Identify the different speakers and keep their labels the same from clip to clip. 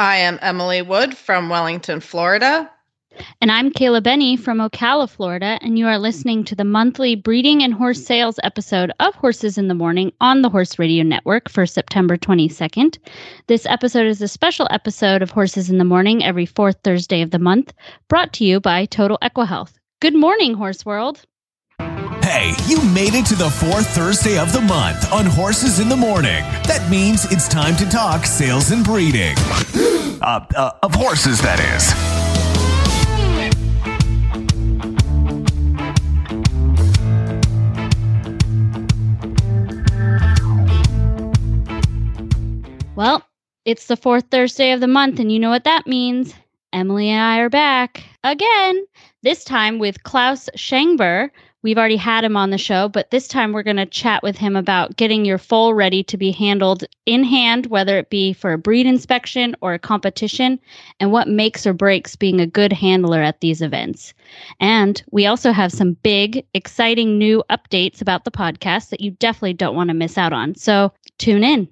Speaker 1: I am Emily Wood from Wellington, Florida.
Speaker 2: And I'm Kayla Benney from Ocala, Florida, and you are listening to the monthly breeding and horse sales episode of Horses in the Morning on the Horse Radio Network for September 22nd. This episode is a special episode of Horses in the Morning every fourth Thursday of the month, brought to you by Total Equihealth. Good morning, Horse World.
Speaker 3: Hey, you made it to the fourth Thursday of the month on Horses in the Morning. That means it's time to talk sales and breeding. Uh, uh, of horses, that is.
Speaker 2: Well, it's the fourth Thursday of the month, and you know what that means. Emily and I are back again, this time with Klaus Schengber. We've already had him on the show, but this time we're going to chat with him about getting your foal ready to be handled in hand, whether it be for a breed inspection or a competition, and what makes or breaks being a good handler at these events. And we also have some big, exciting new updates about the podcast that you definitely don't want to miss out on. So tune in.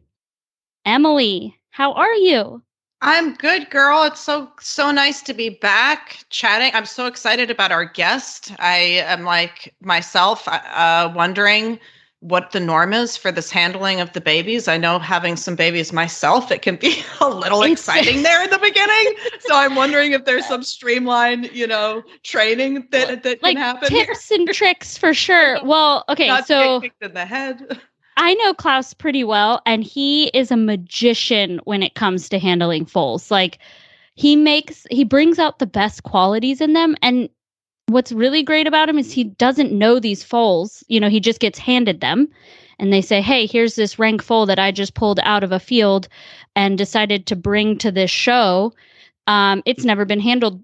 Speaker 2: Emily, how are you?
Speaker 1: I'm good, girl. It's so so nice to be back chatting. I'm so excited about our guest. I am like myself uh, wondering what the norm is for this handling of the babies. I know having some babies myself, it can be a little exciting there in the beginning. So I'm wondering if there's some streamlined, you know, training that that
Speaker 2: Like
Speaker 1: can happen. here.
Speaker 2: tips and tricks for sure. Well, okay,
Speaker 1: Not
Speaker 2: so
Speaker 1: in the head.
Speaker 2: I know Klaus pretty well, and he is a magician when it comes to handling foals. Like he makes he brings out the best qualities in them. And what's really great about him is he doesn't know these foals. You know, he just gets handed them and they say, Hey, here's this rank foal that I just pulled out of a field and decided to bring to this show. Um, it's never been handled.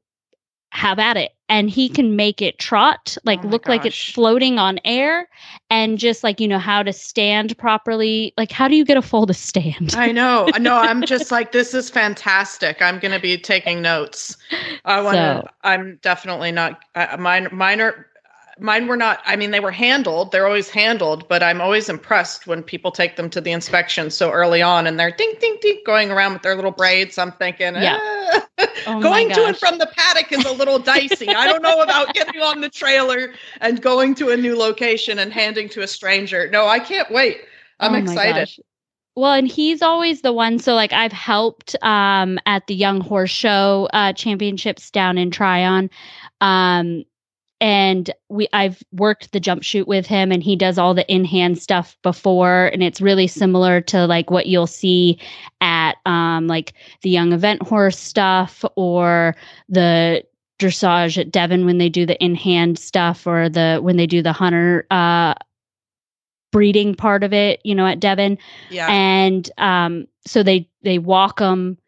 Speaker 2: Have at it. And he can make it trot, like
Speaker 1: Oh
Speaker 2: look like it's floating on air and just like you know how to stand properly like how do you get a foal to stand
Speaker 1: I know. Know. I'm just like, this is fantastic. I'm going to be taking notes. I want to.
Speaker 2: So-
Speaker 1: I'm definitely not. Uh, mine. Mine are. Mine were not. I mean, they were handled. They're always handled, but I'm always impressed when people take them to the inspection so early on, and they're ding, ding, ding, going around with their little braids. I'm thinking,
Speaker 2: Yeah.
Speaker 1: "Ah."
Speaker 2: Oh
Speaker 1: going to and from the paddock is a little dicey. I don't know about getting on the trailer and going to a new location and handing to a stranger. No, I can't wait. I'm
Speaker 2: Oh
Speaker 1: excited.
Speaker 2: gosh. well and he's always the one so like i've helped um at the young horse show uh championships down in tryon um and we I've worked the jump chute with him and he does all the in-hand stuff before and it's really similar to like what you'll see at um like the young event horse stuff or the dressage at Devon when they do the in-hand stuff or the when they do the hunter uh breeding part of it, you know, at Devon
Speaker 1: Yeah.
Speaker 2: and um, so they they walk them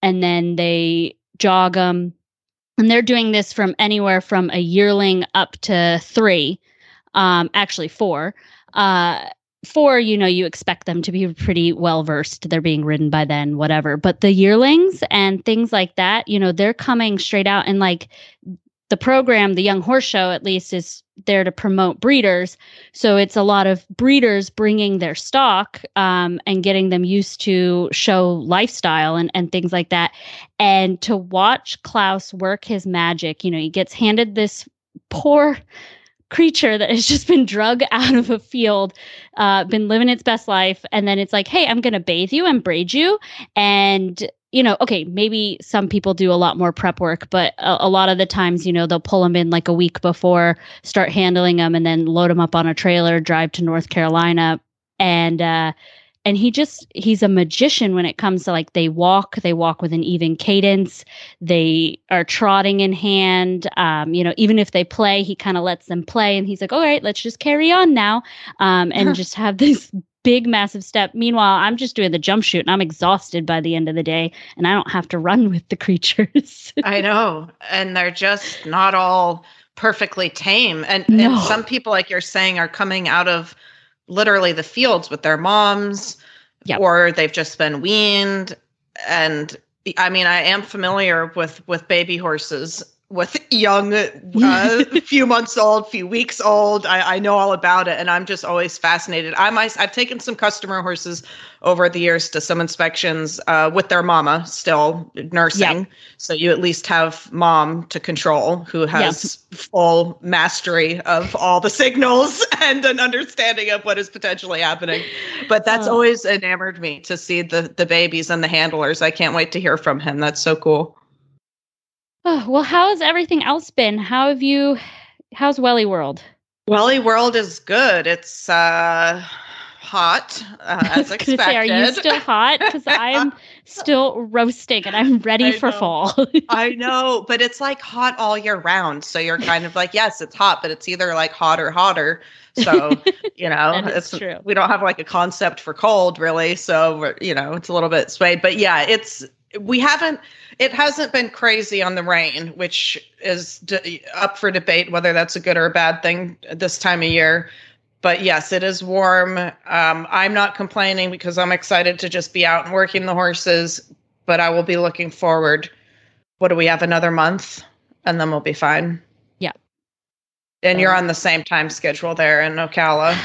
Speaker 2: and then they jog them and they're doing this from anywhere from a yearling up to three um, actually four. Uh, four you know you expect them to be pretty well versed. They're being ridden by then whatever. But the yearlings and things like that you know they're coming straight out and like the program the young horse show at least is there to promote breeders so it's a lot of breeders bringing their stock um, and getting them used to show lifestyle and, and things like that. And to watch Klaus work his magic, you know, he gets handed this poor creature that has just been drug out of a field, uh, been living its best life. And then it's like, hey, I'm going to bathe you and braid you. And you know, okay, maybe some people do a lot more prep work, but a, a lot of the times, you know, they'll pull them in like a week before, start handling them, and then load them up on a trailer, drive to North Carolina, and uh, and he just he's a magician when it comes to like they walk, they walk with an even cadence, they are trotting in hand. Um, you know, even if they play, he kind of lets them play, and he's like, all right, let's just carry on now, um, and just have this big, massive step. Meanwhile, I'm just doing the jump chute and I'm exhausted by the end of the day and I don't have to run with the creatures.
Speaker 1: I know. And they're just not all perfectly tame. And,
Speaker 2: No.
Speaker 1: and some people, like you're saying, are coming out of literally the fields with their moms
Speaker 2: Yep.
Speaker 1: or they've just been weaned. And I mean, I am familiar with with baby horses with young, uh, few months old, few weeks old. I, I know all about it, and I'm just always fascinated. I my, I've taken some customer horses over the years to some inspections uh, with their mama still nursing, so you at least have mom to control who has full mastery of all the signals and an understanding of what is potentially happening. But that's
Speaker 2: Oh.
Speaker 1: always enamored me to see the the babies and the handlers. I can't wait to hear from him. That's so cool.
Speaker 2: Oh, well, how's everything else been? How have you? How's Welly World?
Speaker 1: Welly World is good. It's uh hot uh, as
Speaker 2: gonna say, are you still hot? Because I'm still roasting and I'm ready
Speaker 1: I
Speaker 2: for
Speaker 1: know.
Speaker 2: fall.
Speaker 1: I know, but it's like hot all year round. So you're kind of like, yes, it's hot, but it's either like hot or hotter. So, you know, it's
Speaker 2: true.
Speaker 1: we don't have like a concept for cold really. So, we're, you know, it's a little bit swayed, but yeah, it's we haven't it hasn't been crazy on the rain, which is d- up for debate whether that's a good or a bad thing this time of year. But yes, it is warm. Um, I'm not complaining because I'm excited to just be out and working the horses. But I will be looking forward. What do we have? Another month, and then we'll be fine.
Speaker 2: Yeah.
Speaker 1: And you're on the same time schedule there in Ocala.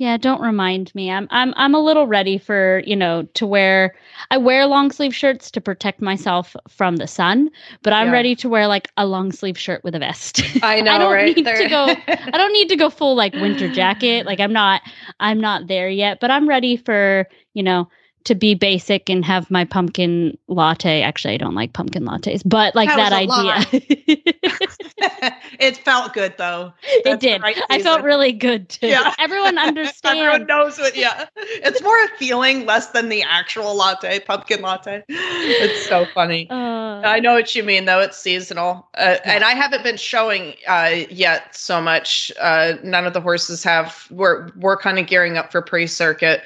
Speaker 2: Yeah, don't remind me. I'm I'm I'm a little ready for, you know, to wear I wear long sleeve shirts to protect myself from the sun, but I'm
Speaker 1: Yeah.
Speaker 2: ready to wear like a long sleeve shirt with a vest.
Speaker 1: I know,
Speaker 2: I don't
Speaker 1: right?
Speaker 2: need to go I don't need to go full like winter jacket. Like I'm not I'm not there yet, but I'm ready for, you know, to be basic and have my pumpkin latte. Actually, I don't like pumpkin lattes, but like
Speaker 1: That
Speaker 2: that, idea.
Speaker 1: it felt good though.
Speaker 2: it
Speaker 1: That's the
Speaker 2: did.
Speaker 1: right
Speaker 2: I felt really good too.
Speaker 1: Yeah.
Speaker 2: Everyone understands.
Speaker 1: Everyone knows it. Yeah, it's more a feeling less than the actual latte, pumpkin latte. It's so funny.
Speaker 2: Uh,
Speaker 1: I know what you mean, though. It's seasonal, uh, and I haven't been showing uh, yet so much. Uh, none of the horses have. We're we're kind of gearing up for pre-circuit,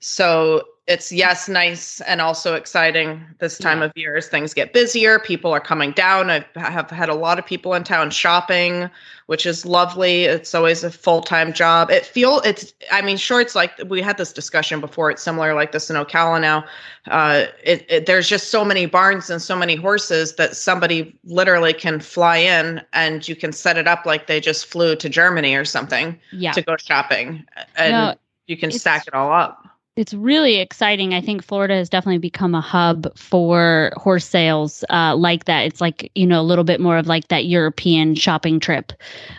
Speaker 1: so it's yes, nice and also exciting this time
Speaker 2: Yeah.
Speaker 1: of year as things get busier. People are coming down. I have had a lot of people in town shopping, which is lovely. It's always a full time job. It feel it's. I mean, sure, it's like we had this discussion before. It's similar like this in Ocala now uh, it, it, there's just so many barns and so many horses that somebody literally can fly in and you can set it up like they just flew to Germany or something
Speaker 2: yeah.
Speaker 1: to go shopping and
Speaker 2: No,
Speaker 1: you can stack it all up.
Speaker 2: It's really exciting. I think Florida has definitely become a hub for horse sales uh, like that. It's like, you know, a little bit more of like that European shopping trip,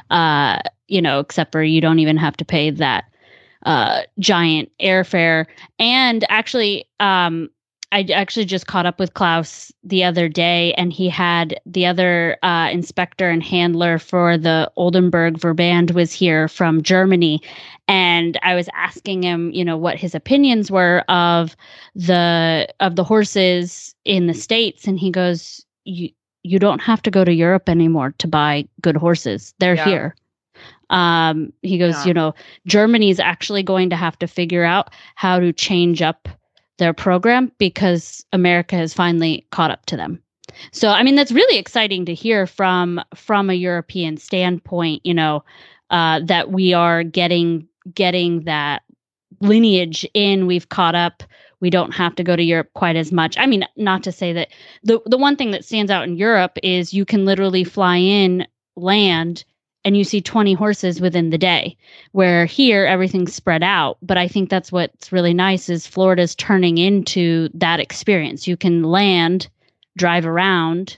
Speaker 2: uh, you know, except for you don't even have to pay that uh, giant airfare. And actually, um, I actually just caught up with Klaus the other day, and he had the other uh, inspector and handler for the Oldenburg Verband was here from Germany, and I was asking him, you know, what his opinions were of the of the horses in the states, and he goes, "You you don't have to go to Europe anymore to buy good horses; they're
Speaker 1: Yeah.
Speaker 2: here." Um, he goes,
Speaker 1: Yeah.
Speaker 2: you know, Germany's actually going to have to figure out how to change up their program because America has finally caught up to them. So I mean that's really exciting to hear from from a European standpoint, you know, uh, that we are getting getting that lineage in, we've caught up. We don't have to go to Europe quite as much. I mean, not to say that the the one thing that stands out in Europe is you can literally fly in, land, and you see 20 horses within the day where here everything's spread out but i think that's what's really nice is florida's turning into that experience you can land drive around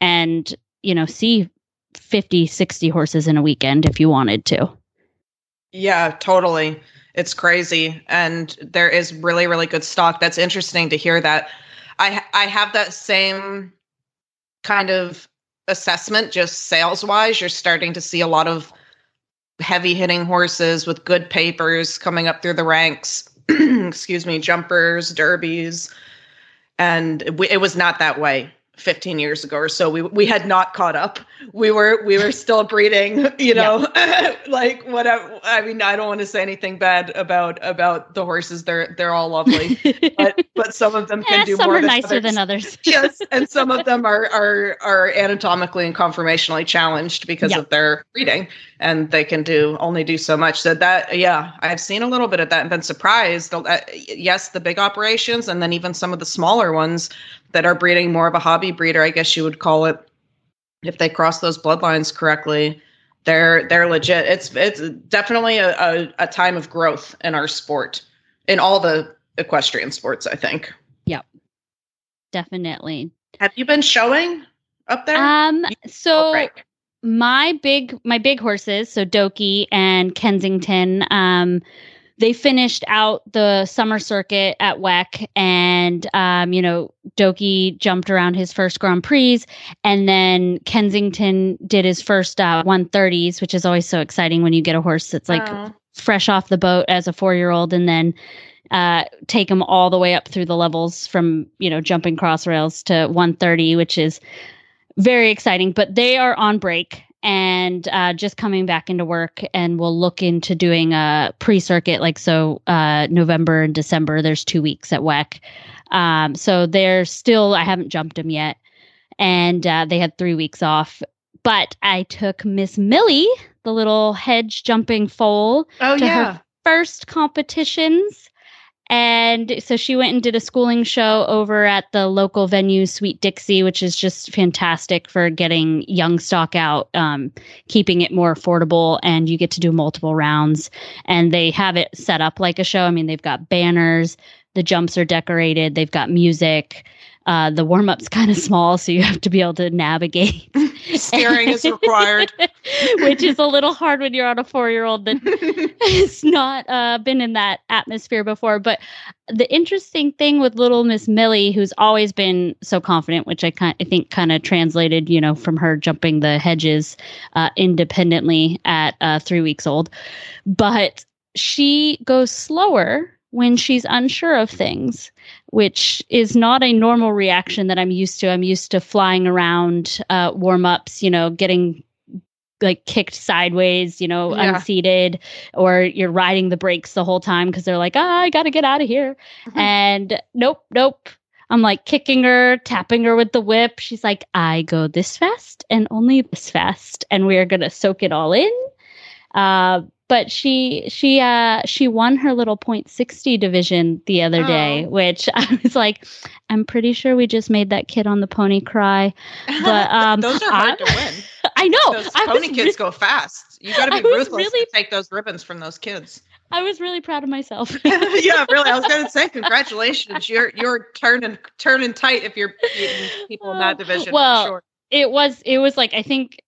Speaker 2: and you know see 50 60 horses in a weekend if you wanted to
Speaker 1: Yeah, totally. It's crazy, and there is really, really good stock. That's interesting to hear that. I I have that same kind of assessment, just sales wise. You're starting to see a lot of heavy hitting horses with good papers coming up through the ranks. Excuse me, jumpers, derbies, and it, was not that way 15 years ago or so we we had not caught up we were we were still breeding you know like whatever i mean i don't want to say anything bad about about the horses they're they're all lovely but but some of them can
Speaker 2: Eh,
Speaker 1: do
Speaker 2: some
Speaker 1: more
Speaker 2: are
Speaker 1: than
Speaker 2: nicer
Speaker 1: others.
Speaker 2: than others.
Speaker 1: yes and some of them are are are anatomically and conformationally challenged because
Speaker 2: Yeah.
Speaker 1: of their breeding and they can do only do so much so that yeah i've seen a little bit of that and been surprised uh, yes the big operations and then even some of the smaller ones that are breeding more of a hobby breeder i guess you would call it if they cross those bloodlines correctly they're they're legit it's it's definitely a, a, a time of growth in our sport in all the equestrian sports i think Yep.
Speaker 2: Definitely.
Speaker 1: have you been showing up there
Speaker 2: Um so
Speaker 1: Oh,
Speaker 2: my big my big horses so doki and kensington um they finished out the summer circuit at WEC and um you know doki jumped around his first grand prix and then kensington did his first uh 130s which is always so exciting when you get a horse that's like
Speaker 1: Oh.
Speaker 2: fresh off the boat as a four year old and then uh, take them all the way up through the levels from you know jumping cross rails to 130 which is very exciting but they are on break and uh, just coming back into work and we'll look into doing a pre-circuit like so uh, november and december there's two weeks at WEC. um, so they're still i haven't jumped them yet and uh, they had three weeks off but i took miss millie the little hedge jumping foal
Speaker 1: oh
Speaker 2: to her first competitions. And so she went and did a schooling show over at the local venue, Sweet Dixie, which is just fantastic for getting young stock out, um, keeping it more affordable. And you get to do multiple rounds. And they have it set up like a show. I mean, they've got banners, the jumps are decorated, they've got music. Uh, the warm up's kind of small, so you have to be able to navigate.
Speaker 1: Steering is required.
Speaker 2: which is a little hard when you're on a four year old that has not uh, been in that atmosphere before. But the interesting thing with little Miss Millie, who's always been so confident, which I, kind I think kind of translated, you know, from her jumping the hedges uh, independently at uh, three weeks old, but she goes slower when she's unsure of things, which is not a normal reaction that I'm used to. I'm used to flying around uh, warm ups, you know, getting like kicked sideways, you know,
Speaker 1: Yeah.
Speaker 2: unseated, or you're riding the brakes the whole time because they're like, ah, I got to get out of here. and nope, nope. I'm like kicking her, tapping her with the whip. She's like, I go this fast and only this fast, and we are gonna soak it all in. Uh, but she she uh she won her little point sixty division the other day,
Speaker 1: Oh.
Speaker 2: which I was like, I'm pretty sure we just made that kid on the pony cry. But, um,
Speaker 1: those are hard to
Speaker 2: I'm-
Speaker 1: win.
Speaker 2: I know.
Speaker 1: Those
Speaker 2: I
Speaker 1: pony kids go fast. You got to be ruthless
Speaker 2: really-
Speaker 1: to take those ribbons from those kids.
Speaker 2: I was really proud of myself.
Speaker 1: yeah, really. I was going to say congratulations. You're you're turning turning tight if you're beating people in that division. for
Speaker 2: Well,
Speaker 1: sure.
Speaker 2: it was it was like I think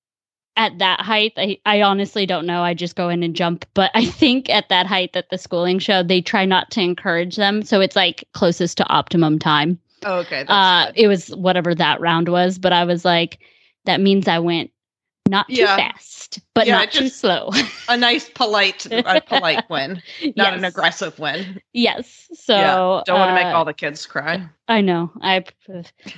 Speaker 2: at that height I, I honestly don't know. I just go in and jump. But i think at that height that the schooling show they try not to encourage them. So it's like closest to optimum time.
Speaker 1: Oh, okay.
Speaker 2: Uh it was whatever that round was. But i was like that means i went not too
Speaker 1: Yeah.
Speaker 2: fast but
Speaker 1: Yeah,
Speaker 2: not too slow
Speaker 1: a nice polite a polite win, not an aggressive win.
Speaker 2: yes so
Speaker 1: yeah. Don't want to make
Speaker 2: uh,
Speaker 1: all the kids cry.
Speaker 2: i know i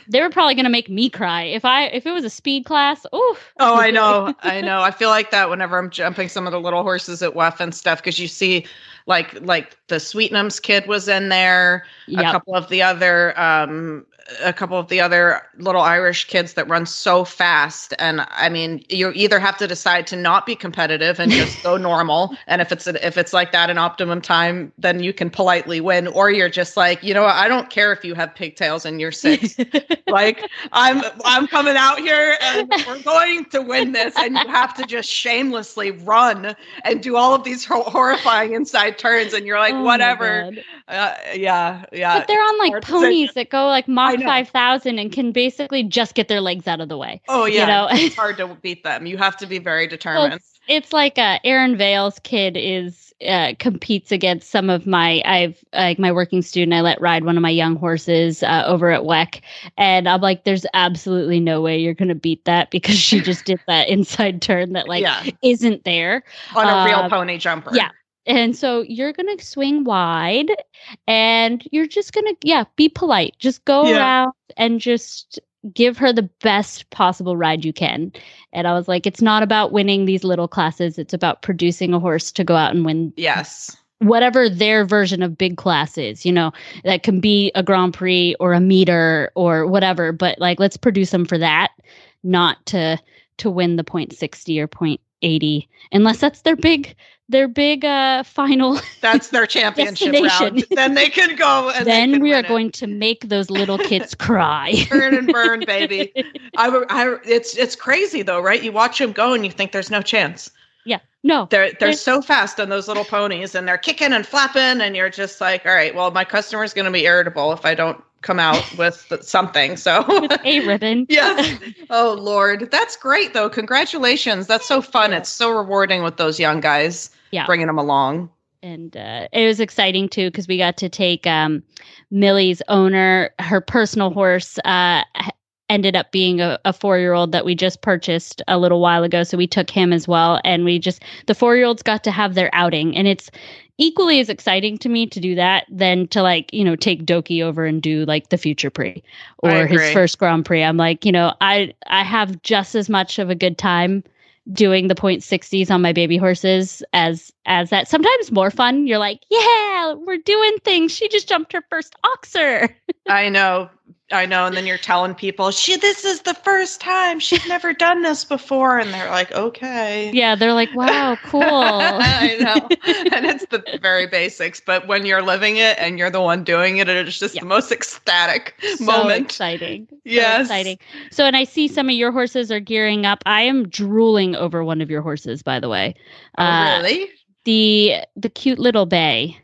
Speaker 2: they were probably going to make me cry if i if it was a speed class oh
Speaker 1: Oh, I know. I know. I feel like that whenever I'm jumping some of the little horses at WEF and stuff because you see like like the Sweetnams kid was in there, a couple of the other um a couple of the other little Irish kids that run so fast. And I mean you either have to decide to not be competitive and just go normal. And if it's if it's like that in optimum time then you can politely win. Or you're just like you know what? I don't care if you have pigtails and you're six. Like I'm I'm coming out here and we're going to win this. And you have to just shamelessly run and do all of these hor- horrifying inside turns. And you're like
Speaker 2: Oh
Speaker 1: whatever. Uh, yeah yeah.
Speaker 2: But they're on like
Speaker 1: hard decision.
Speaker 2: ponies that go like
Speaker 1: Know.
Speaker 2: 5000 and can basically just get their legs out of the way.
Speaker 1: oh yeah
Speaker 2: know?
Speaker 1: it's hard to beat them you have to be very
Speaker 2: Well,
Speaker 1: determined
Speaker 2: it's, it's like uh, Aaron Vale's kid is uh, competes against some of my I've like my working student. I let ride one of my young horses uh, over at WEC, and I'm like, there's absolutely no way you're gonna beat that because she just did that inside turn that like
Speaker 1: yeah
Speaker 2: isn't there.
Speaker 1: on a real
Speaker 2: uh,
Speaker 1: pony jumper
Speaker 2: yeah. And so you're going to swing wide and you're just going to, yeah, be polite. Just go
Speaker 1: Yeah.
Speaker 2: around and just give her the best possible ride you can. And I was like, it's not about winning these little classes. It's about producing a horse to go out and win
Speaker 1: Yes.
Speaker 2: whatever their version of big class is, you know, that can be a Grand Prix or a meter or whatever. But like, let's produce them for that, not to to win the point sixty or point eighty, unless that's their big their big uh final.
Speaker 1: That's their championship round. Then they can go and
Speaker 2: then
Speaker 1: can
Speaker 2: we are
Speaker 1: it.
Speaker 2: going to make those little kids cry.
Speaker 1: burn and burn, baby. I, I- it's it's crazy though, right? You watch them go and you think there's no chance.
Speaker 2: yeah, no,
Speaker 1: They're they're
Speaker 2: There's-
Speaker 1: so fast on those little ponies, and they're kicking and flapping, and you're just like, all right, well, my customer's going to be irritable if I don't come out with something. So.
Speaker 2: a ribbon.
Speaker 1: Yes. Oh Lord, that's great though. Congratulations. That's so fun. It's so rewarding with those young guys.
Speaker 2: Yeah.
Speaker 1: Bringing them along.
Speaker 2: and uh, it was exciting too because we got to take um, Millie's owner, her personal horse, uh, ended up being a, a four year old that we just purchased a little while ago. So we took him as well, and we just the four year olds got to have their outing, and it's equally as exciting to me to do that than to like you know take Doki over and do like the future
Speaker 1: pre
Speaker 2: or his first Grand Prix. I'm like you know I I have just as much of a good time doing the point sixties on my baby horses as as that sometimes more fun. You're like yeah we're doing things. She just jumped her first oxer
Speaker 1: I know. I know. And then you're telling people, she this is the first time. She's never done this before. And they're like, okay.
Speaker 2: yeah they're like wow cool
Speaker 1: I know. And it's the very basics. But when you're living it and you're the one doing it, it's just
Speaker 2: Yeah.
Speaker 1: the most ecstatic
Speaker 2: so
Speaker 1: moment.
Speaker 2: exciting so
Speaker 1: Yes.
Speaker 2: exciting so and i see some of your horses are gearing up i am drooling over one of your horses by the way
Speaker 1: Oh,
Speaker 2: Uh,
Speaker 1: really?
Speaker 2: the the cute little bay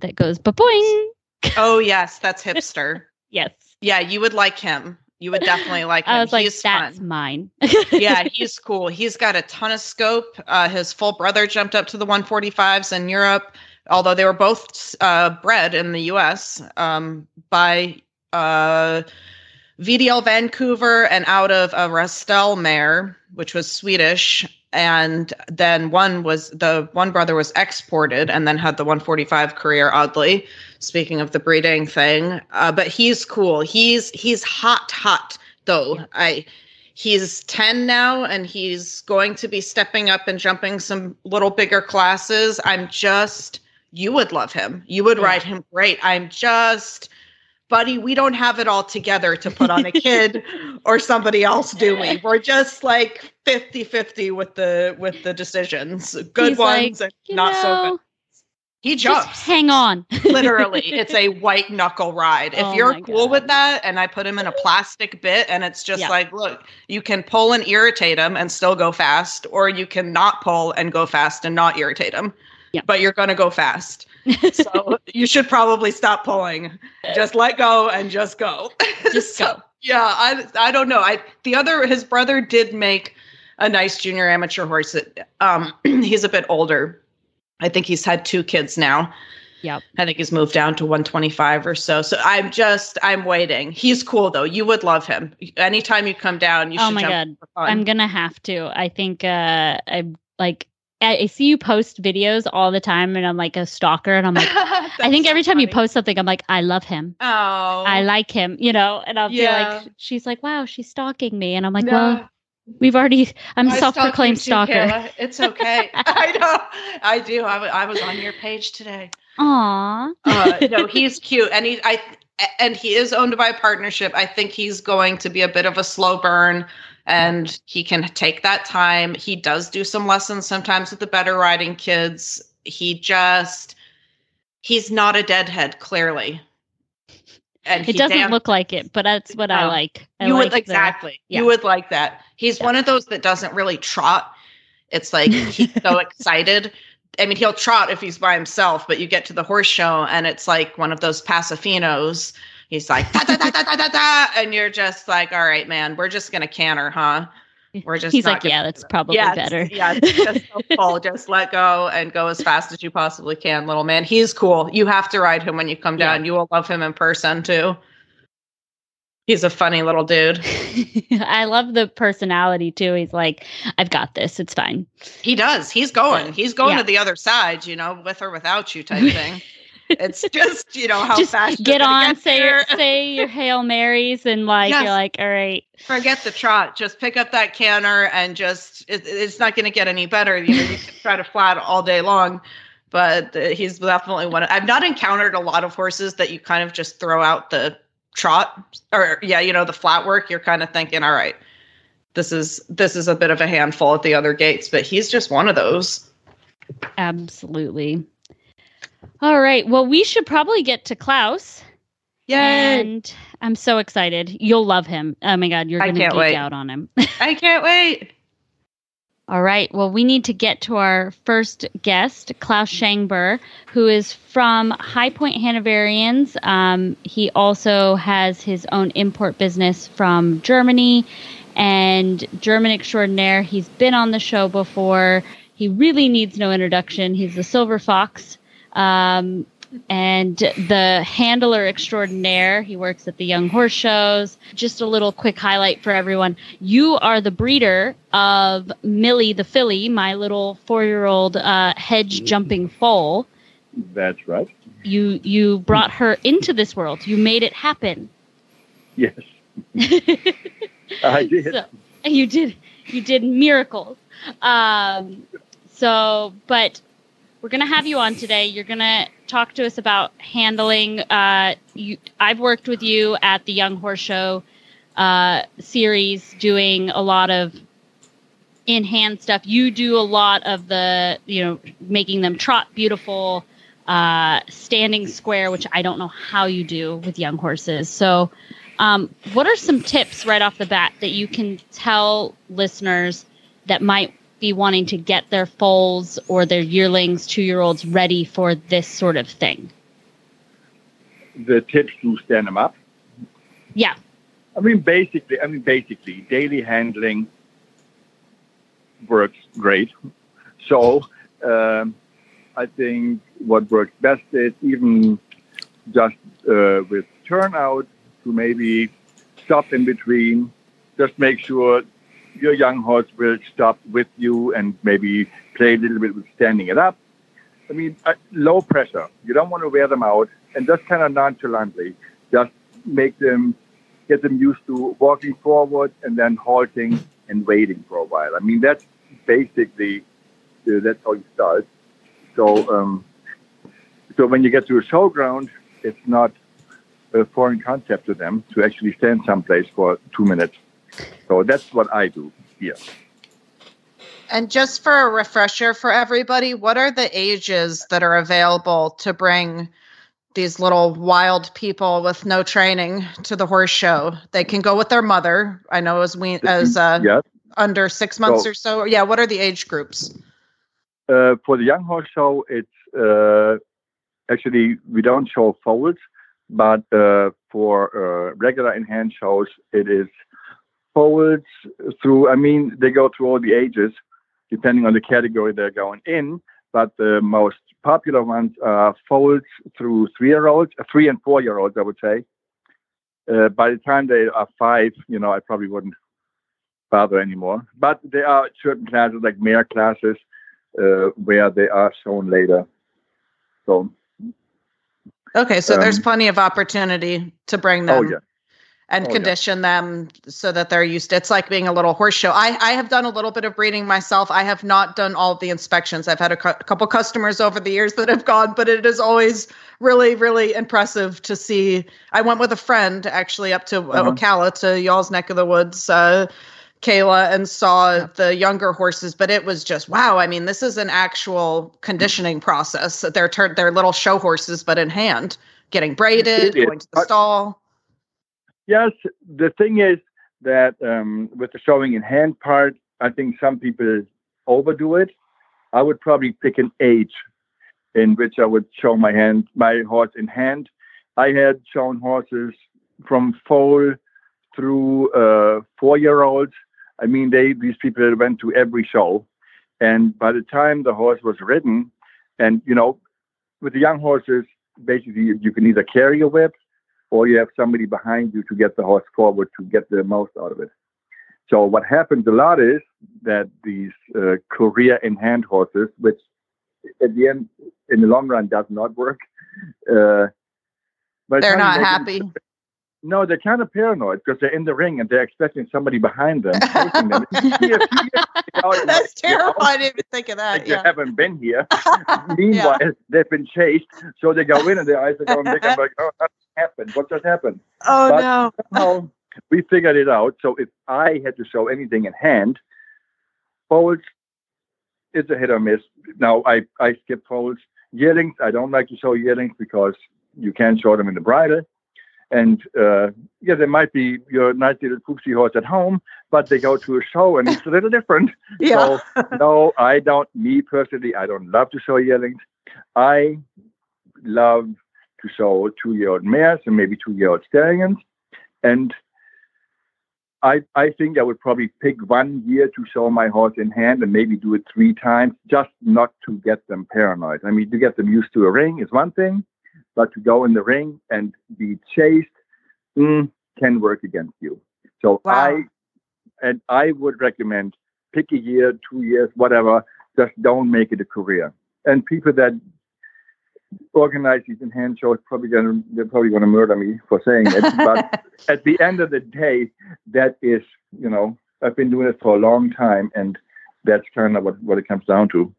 Speaker 2: that goes boing
Speaker 1: Oh, yes. That's hipster.
Speaker 2: yes
Speaker 1: yeah, you would like him. You would definitely like him.
Speaker 2: i was like
Speaker 1: He's
Speaker 2: that's
Speaker 1: fun.
Speaker 2: mine
Speaker 1: yeah, he's cool. He's got a ton of scope. Uh, his full brother jumped up to the 145s in Europe, although they were both uh, bred in the US um, by uh, VDL Vancouver and out of a Restel mare, which was Swedish. And then one was the one brother was exported and then had the 145 career, oddly. Speaking of the breeding thing, uh, but he's cool. He's he's hot, hot though. I he's 10 now and he's going to be stepping up and jumping some little bigger classes. I'm just you would love him. You would
Speaker 2: Yeah.
Speaker 1: ride him great. I'm just buddy, we don't have it all together to put on a kid or somebody else, do we? We're just like 50-50 with the with the decisions. Good
Speaker 2: He's like,
Speaker 1: ones and
Speaker 2: You
Speaker 1: not so good. He
Speaker 2: just
Speaker 1: jumps
Speaker 2: hang on
Speaker 1: literally it's a white knuckle ride if
Speaker 2: Oh
Speaker 1: you're cool
Speaker 2: God.
Speaker 1: with that and i put him in a plastic bit and it's just
Speaker 2: Yeah.
Speaker 1: like look you can pull and irritate him and still go fast or you can not pull and go fast and not irritate him
Speaker 2: Yeah.
Speaker 1: but you're going to go fast so you should probably stop pulling just let go and just go
Speaker 2: Just
Speaker 1: So,
Speaker 2: go.
Speaker 1: yeah i i don't know i the other his brother did make a nice junior amateur horse that um he's a bit older i think he's had two kids now
Speaker 2: Yep.
Speaker 1: I think he's moved down to 125 or so. So I'm just I'm waiting. He's cool though. You would love him. Anytime you come down, you
Speaker 2: Oh
Speaker 1: should
Speaker 2: my
Speaker 1: jump
Speaker 2: God. I'm gonna have to. I think uh I like I I see you post videos all the time and I'm like a stalker and I'm like I think every time you post something I'm like I love him.
Speaker 1: Oh,
Speaker 2: I like him, you know, and I'll
Speaker 1: Yeah.
Speaker 2: be like she's like wow, she's stalking me and I'm like
Speaker 1: No.
Speaker 2: well, we've already I'm
Speaker 1: I
Speaker 2: self-proclaimed stalker.
Speaker 1: Kayla. It's okay. I know. I do. I I was on your page today.
Speaker 2: Aw.
Speaker 1: Uh, no, he's cute, and he I and he is owned by a partnership. I think he's going to be a bit of a slow burn, and he can take that time. He does do some lessons sometimes with the better riding kids. He just he's not a deadhead, clearly. And
Speaker 2: It
Speaker 1: he
Speaker 2: doesn't
Speaker 1: damn-
Speaker 2: look like it, but that's what I like. I
Speaker 1: you
Speaker 2: like
Speaker 1: would
Speaker 2: the-
Speaker 1: exactly.
Speaker 2: yeah.
Speaker 1: You would like that. He's
Speaker 2: Yeah.
Speaker 1: one of those that doesn't really trot. It's like he's so excited. I mean, he'll trot if he's by himself, but you get to the horse show and it's like one of those Paso Finos. He's like da, da, da, da, da, da, da, and you're just like, all right, man, we're just gonna canter, huh? We're just
Speaker 2: He's like, yeah, that's
Speaker 1: that."
Speaker 2: probably better.
Speaker 1: Yeah, just don't pull, just let go and go as fast as you possibly can, little man. He's cool. You have to ride him when you come
Speaker 2: Yeah.
Speaker 1: down. You will love him in person too. He's a funny little dude.
Speaker 2: I love the personality too. He's like, I've got this. It's fine.
Speaker 1: He does. He's going. He's going
Speaker 2: Yeah.
Speaker 1: to the other side, you know, with or without you type thing. It's just you know how
Speaker 2: Just
Speaker 1: fast.
Speaker 2: get on,
Speaker 1: get
Speaker 2: say your say your hail marys, and like
Speaker 1: Yes.
Speaker 2: you're like, all right,
Speaker 1: Forget the trot. Just pick up that canter and just it, it's not going to get any better. You know, you can try to flat all day long, but uh, he's definitely one. Of, I've not encountered a lot of horses that you kind of just throw out the trot or yeah, you know, the flat work. You're kind of thinking, all right, this is this is a bit of a handful at the other gaits, but he's just one of those.
Speaker 2: absolutely. All right, well, we should probably get to Klaus.
Speaker 1: Yay!
Speaker 2: And I'm so excited. You'll love him. Oh my god, you're gonna geek
Speaker 1: wait.
Speaker 2: out on him.
Speaker 1: I can't wait.
Speaker 2: All right. Well, we need to get to our first guest, Klaus Schengber, who is from High Point Hanoverians. Um, he also has his own import business from Germany and German extraordinaire. He's been on the show before. He really needs no introduction. He's the Silver Fox. Um, and the handler extraordinaire. He works at the Young Horse Shows. Just a little quick highlight for everyone. You are the breeder of Millie the filly, my little four-year-old uh, hedge jumping foal.
Speaker 4: That's right.
Speaker 2: You you brought her into this world. You made it happen.
Speaker 4: Yes, I did.
Speaker 2: So, you did you did miracles. Um, so, but we're gonna have you on today. You're gonna talk to us about handling. Uh, you, I've worked with you at the Young Horse Show uh, series, doing a lot of in hand stuff. You do a lot of the, you know, making them trot beautiful, uh, standing square, which I don't know how you do with young horses. So, um, what are some tips right off the bat that you can tell listeners that might be wanting to get their foals or their yearlings, two year olds ready for this sort of thing?
Speaker 4: The tips to stand them up.
Speaker 2: Yeah.
Speaker 4: I mean, basically, I mean, basically, daily handling works great. So, um, I think what works best is even just uh, with turnout to maybe stop in between. Just make sure your young horse will stop with you and maybe play a little bit with standing it up. I mean, uh, low pressure. You don't want to wear them out, and just kind of nonchalantly, just make them get them used to walking forward and then halting and waiting for a while. I mean, that's basically uh, that's how you start. So, um, so when you get to a showground, it's not a foreign concept to them to actually stand someplace for two minutes. So that's what I do here.
Speaker 1: And just for a refresher for everybody, what are the ages that are available to bring these little wild people with no training to the horse show? They can go with their mother. I know as we as uh,
Speaker 4: yes.
Speaker 1: under six months
Speaker 4: So-
Speaker 1: or so. Yeah, what are the age groups?
Speaker 4: Uh, for the young horse show, it's uh, actually we don't show foals, but uh, for uh, regular in hand shows, it is foals through. I mean, they go through all the ages, depending on the category they're going in. But the most popular ones are foals through three-year-olds, uh, three and four-year-olds, I would say. Uh, by the time they are five, you know, I probably wouldn't bother anymore. But there are certain classes, like mare classes, uh, where they are shown later. So,
Speaker 1: Okay, so there's
Speaker 4: Um,
Speaker 1: plenty of opportunity to bring them oh
Speaker 4: yeah,
Speaker 1: and
Speaker 4: Oh, yeah.
Speaker 1: condition them so that they're used. It's like being a little horse show. I, I have done a little bit of breeding myself. I have not done all the inspections. I've had a, cou- a couple customers over the years that have gone, but it is always really, really impressive to see. I went with a friend actually up to
Speaker 4: Uh-huh.
Speaker 1: Ocala to y'all's neck of the woods. Uh, Kayla and saw the younger horses, but it was just wow. I mean, this is an actual conditioning process. They're tur- they're little show horses, but in hand, getting braided, going to the
Speaker 4: Uh,
Speaker 1: stall.
Speaker 4: Yes. The thing is that um, with the showing in hand part, I think some people overdo it. I would probably pick an age in which I would show my hand, my horse in hand. I had shown horses from foal through uh, four-year-olds. I mean, they these people went to every show, and by the time the horse was ridden, and you know, with the young horses, basically you, can either carry a whip or you have somebody behind you to get the horse forward to get the most out of it. So what happens a lot is that these uh, career in hand horses, which at the end, in the long run, does not work, Uh, the
Speaker 1: They're not
Speaker 4: they
Speaker 1: happy.
Speaker 4: No, they're kind of paranoid because they're in the ring and they're expecting somebody behind them. them. Here, here,
Speaker 1: That's terrifying. I didn't even think of that.
Speaker 4: you
Speaker 1: Yeah.
Speaker 4: haven't been here. Meanwhile, they've been chased, so they go in and their eyes are going big. I'm like, oh, happened? What just happened?
Speaker 1: Oh
Speaker 4: But-
Speaker 1: no.
Speaker 4: somehow we figured it out. So if I had to show anything in hand, folds is a hit or miss. Now I, I skip folds. Yearlings, I don't like to show yearlings because you can't show them in the bridle. And uh, yeah, they might be your nice little poopsie horse at home, but they go to a show and it's a little different.
Speaker 1: Yeah.
Speaker 4: So no, I don't. Me personally, I don't love to show yearlings. I love to show two-year-old mares and maybe two-year-old stallions, and I I think I would probably pick one year to show my horse in hand and maybe do it three times, just not to get them paranoid. I mean, to get them used to a ring is one thing, but to go in the ring and be chased mm, can work against you. So
Speaker 1: Wow.
Speaker 4: I and I would recommend pick a year, two years, whatever. Just don't make it a career. And people that organize these in hand shows probably gonna they're probably gonna murder me for saying it. But at the end of the day, that is, you know, I've been doing it for a long time and that's kind of what, what it comes down to.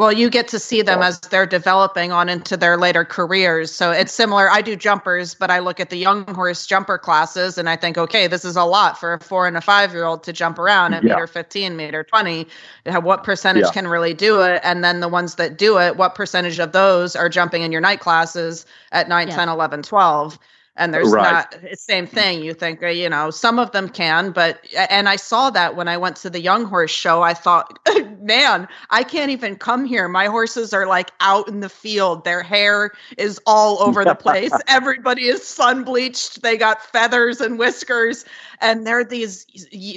Speaker 1: Well, you get to see them as they're developing on into their later careers. So it's similar. I do jumpers, but I look at the young horse jumper classes and I think, okay, this is a lot for a four and a five year old to jump around at
Speaker 4: Yeah.
Speaker 1: meter 15, meter 20. Uh, What percentage
Speaker 4: Yeah.
Speaker 1: can really do it? And then the ones that do it, what percentage of those are jumping in your night classes at 9,
Speaker 2: Yeah.
Speaker 1: 10, 11, 12? And there's
Speaker 4: Right.
Speaker 1: not it's same thing. You think, uh, you know, some of them can, but and I saw that when I went to the young horse show. I thought, man, I can't even come here. My horses are like out in the field. Their hair is all over the place. Everybody is sun bleached. They got feathers and whiskers, and they're these,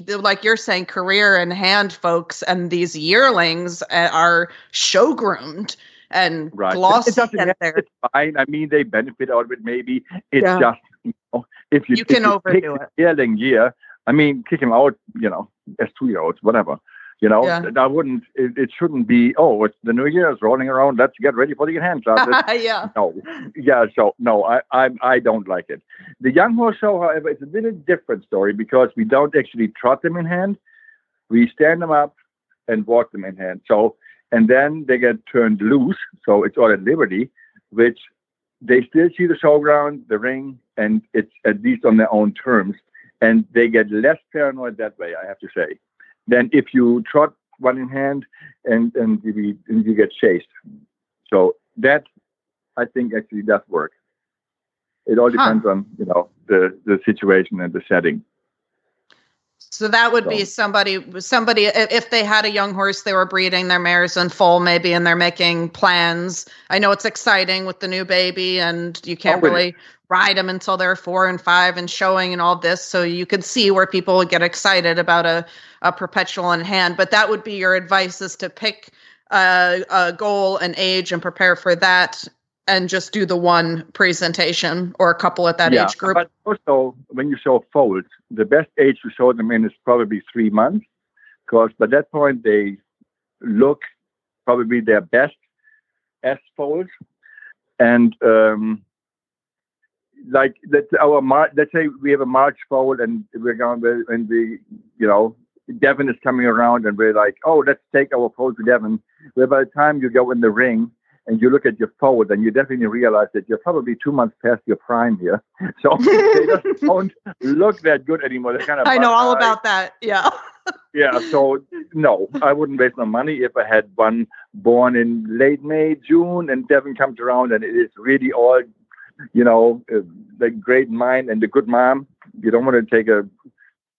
Speaker 1: like you're saying, career in hand folks, and these yearlings uh, are show groomed and
Speaker 4: Right.
Speaker 1: Glossy.
Speaker 4: It doesn't
Speaker 1: and they're-
Speaker 4: it's fine. I mean, they benefit out of it. Maybe it's
Speaker 1: Yeah.
Speaker 4: just you know, if you
Speaker 1: You
Speaker 4: if
Speaker 1: can
Speaker 4: pick
Speaker 1: overdo it.
Speaker 4: yearling year. I mean, kick him out. You know, as two year olds, whatever. You know,
Speaker 1: Yeah.
Speaker 4: I wouldn't. It, it shouldn't be. Oh, it's the new Year's rolling around. Let's get ready for the hand shot.
Speaker 1: Yeah.
Speaker 4: no, yeah. So no, I, I I don't like it. The young horse show, however, it's a little different story because we don't actually trot them in hand. We stand them up and walk them in hand. So and then they get turned loose. So it's all at liberty, which they still see the showground, the ring, and it's at least on their own terms. And they get less paranoid that way, I have to say, than if you trot one in hand and and you, and you get chased. So that I think actually does work. It all
Speaker 1: Huh.
Speaker 4: depends on you know the the situation and the setting.
Speaker 1: So that would be somebody, somebody, if they had a young horse, they were breeding their mares in full, maybe, and they're making plans. I know it's exciting with the new baby, and you can't
Speaker 4: Oh,
Speaker 1: really ride them until they're four and five and showing and all this. So you can see where people would get excited about a, a perpetual in hand. But that would be your advice is to pick a, a goal and age and prepare for that and just do the one presentation or a couple at that age group.
Speaker 4: But also, when you show foals, the best age to show them in is probably three months, because by that point they look probably their best as foals, and um, like let's our Mar- let's say we have a March foal and we're going and we you know Devon is coming around and we're like oh let's take our foal to Devon. Where by the time you go in the ring and you look at your forward, then you definitely realize that you're probably two months past your prime here. So they just don't look that good anymore. They're kind of
Speaker 1: I know all about that. Yeah.
Speaker 4: Yeah, so no, I wouldn't waste my money if I had one born in late May, June, and Devon comes around and it is really all, you know, uh, the great mind and the good mom. You don't want to take a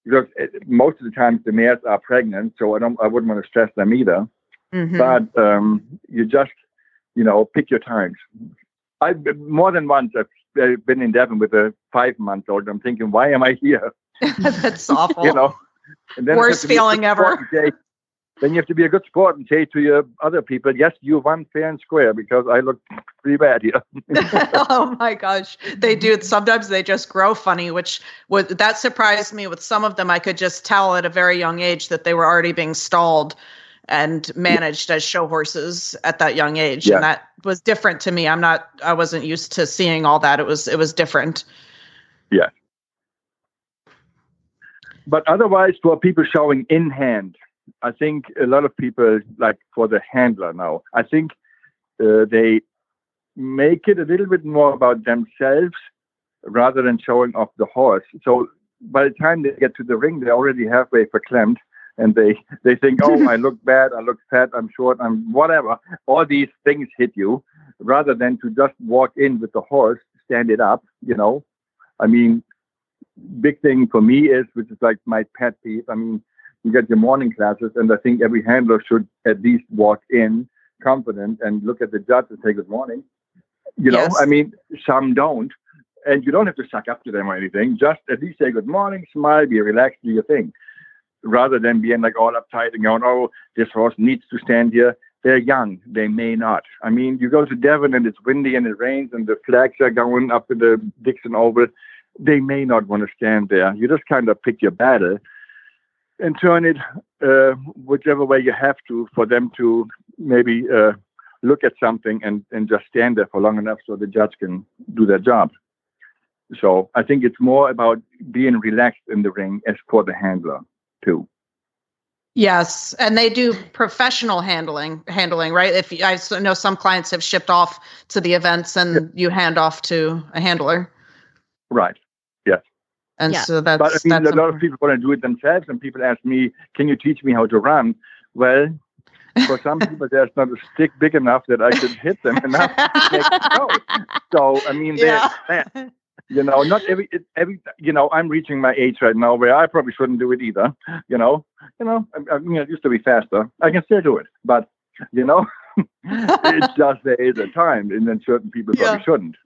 Speaker 4: because uh, most of the times the mares are pregnant, so I don't. I wouldn't want to stress them either
Speaker 1: Mhm.
Speaker 4: but um, you just you know pick your times. I more than once I've uh, been in Devon with a five month old. I'm thinking, why am I here?
Speaker 1: That's awful.
Speaker 4: You know,
Speaker 1: Worst
Speaker 4: have to be a
Speaker 1: feeling ever.
Speaker 4: sport and say- then you have to be a good sport and say to your other people, yes, you won fair and square because I look pretty bad here.
Speaker 1: oh my gosh. They do. Sometimes they just grow funny which would that surprised me with some of them. I could just tell at a very young age that they were already being stalled and managed as show horses at that young age.
Speaker 4: Yeah.
Speaker 1: and that was different to me. I'm not i wasn't used to seeing all that. It was it was different. Yeah.
Speaker 4: But otherwise, for people showing in hand, I think a lot of people, like for the handler now, I think uh, they make it a little bit more about themselves rather than showing off the horse. So by the time they get to the ring, they're already halfway verklempt. And they, they think, oh, I look bad, I look fat, I'm short, I'm whatever. All these things hit you rather than to just walk in with the horse, stand it up, you know. I mean, big thing for me is, which is like my pet peeve. I mean, you get your morning classes, and I think every handler should at least walk in confident and look at the judge and say good morning. You know,
Speaker 1: Yes.
Speaker 4: I mean, some don't, and you don't have to suck up to them or anything. Just at least say good morning, smile, be relaxed, do your thing, rather than being like all uptight and going, oh, this horse needs to stand here. They're young. They may not. I mean, you go to Devon and it's windy and it rains and the flags are going up in the Dixon Oval they may not want to stand there. You just kind of pick your battle and turn it uh, whichever way you have to for them to maybe uh, look at something and, and just stand there for long enough so the judge can do their job. So I think it's more about being relaxed in the ring as for the handler too.
Speaker 1: Yes, and they do professional handling handling, right? If you, I know some clients have shipped off to the events and you hand off to a handler.
Speaker 4: Right.
Speaker 1: And
Speaker 2: Yeah.
Speaker 1: so that's
Speaker 4: But I mean,
Speaker 1: that's
Speaker 4: a lot of people want to do it themselves, and people ask me, "Can you teach me how to run?" Well, for some people, there's not a stick big enough that I could hit them enough to make it go. So I mean, they're-
Speaker 1: Yeah.
Speaker 4: they're- you know, not every every you know, I'm reaching my age right now where I probably shouldn't do it either. You know, you know, I, I mean, it used to be faster. I can still do it, but you know, it's just there is a time, and then certain people probably
Speaker 1: Yeah.
Speaker 4: shouldn't.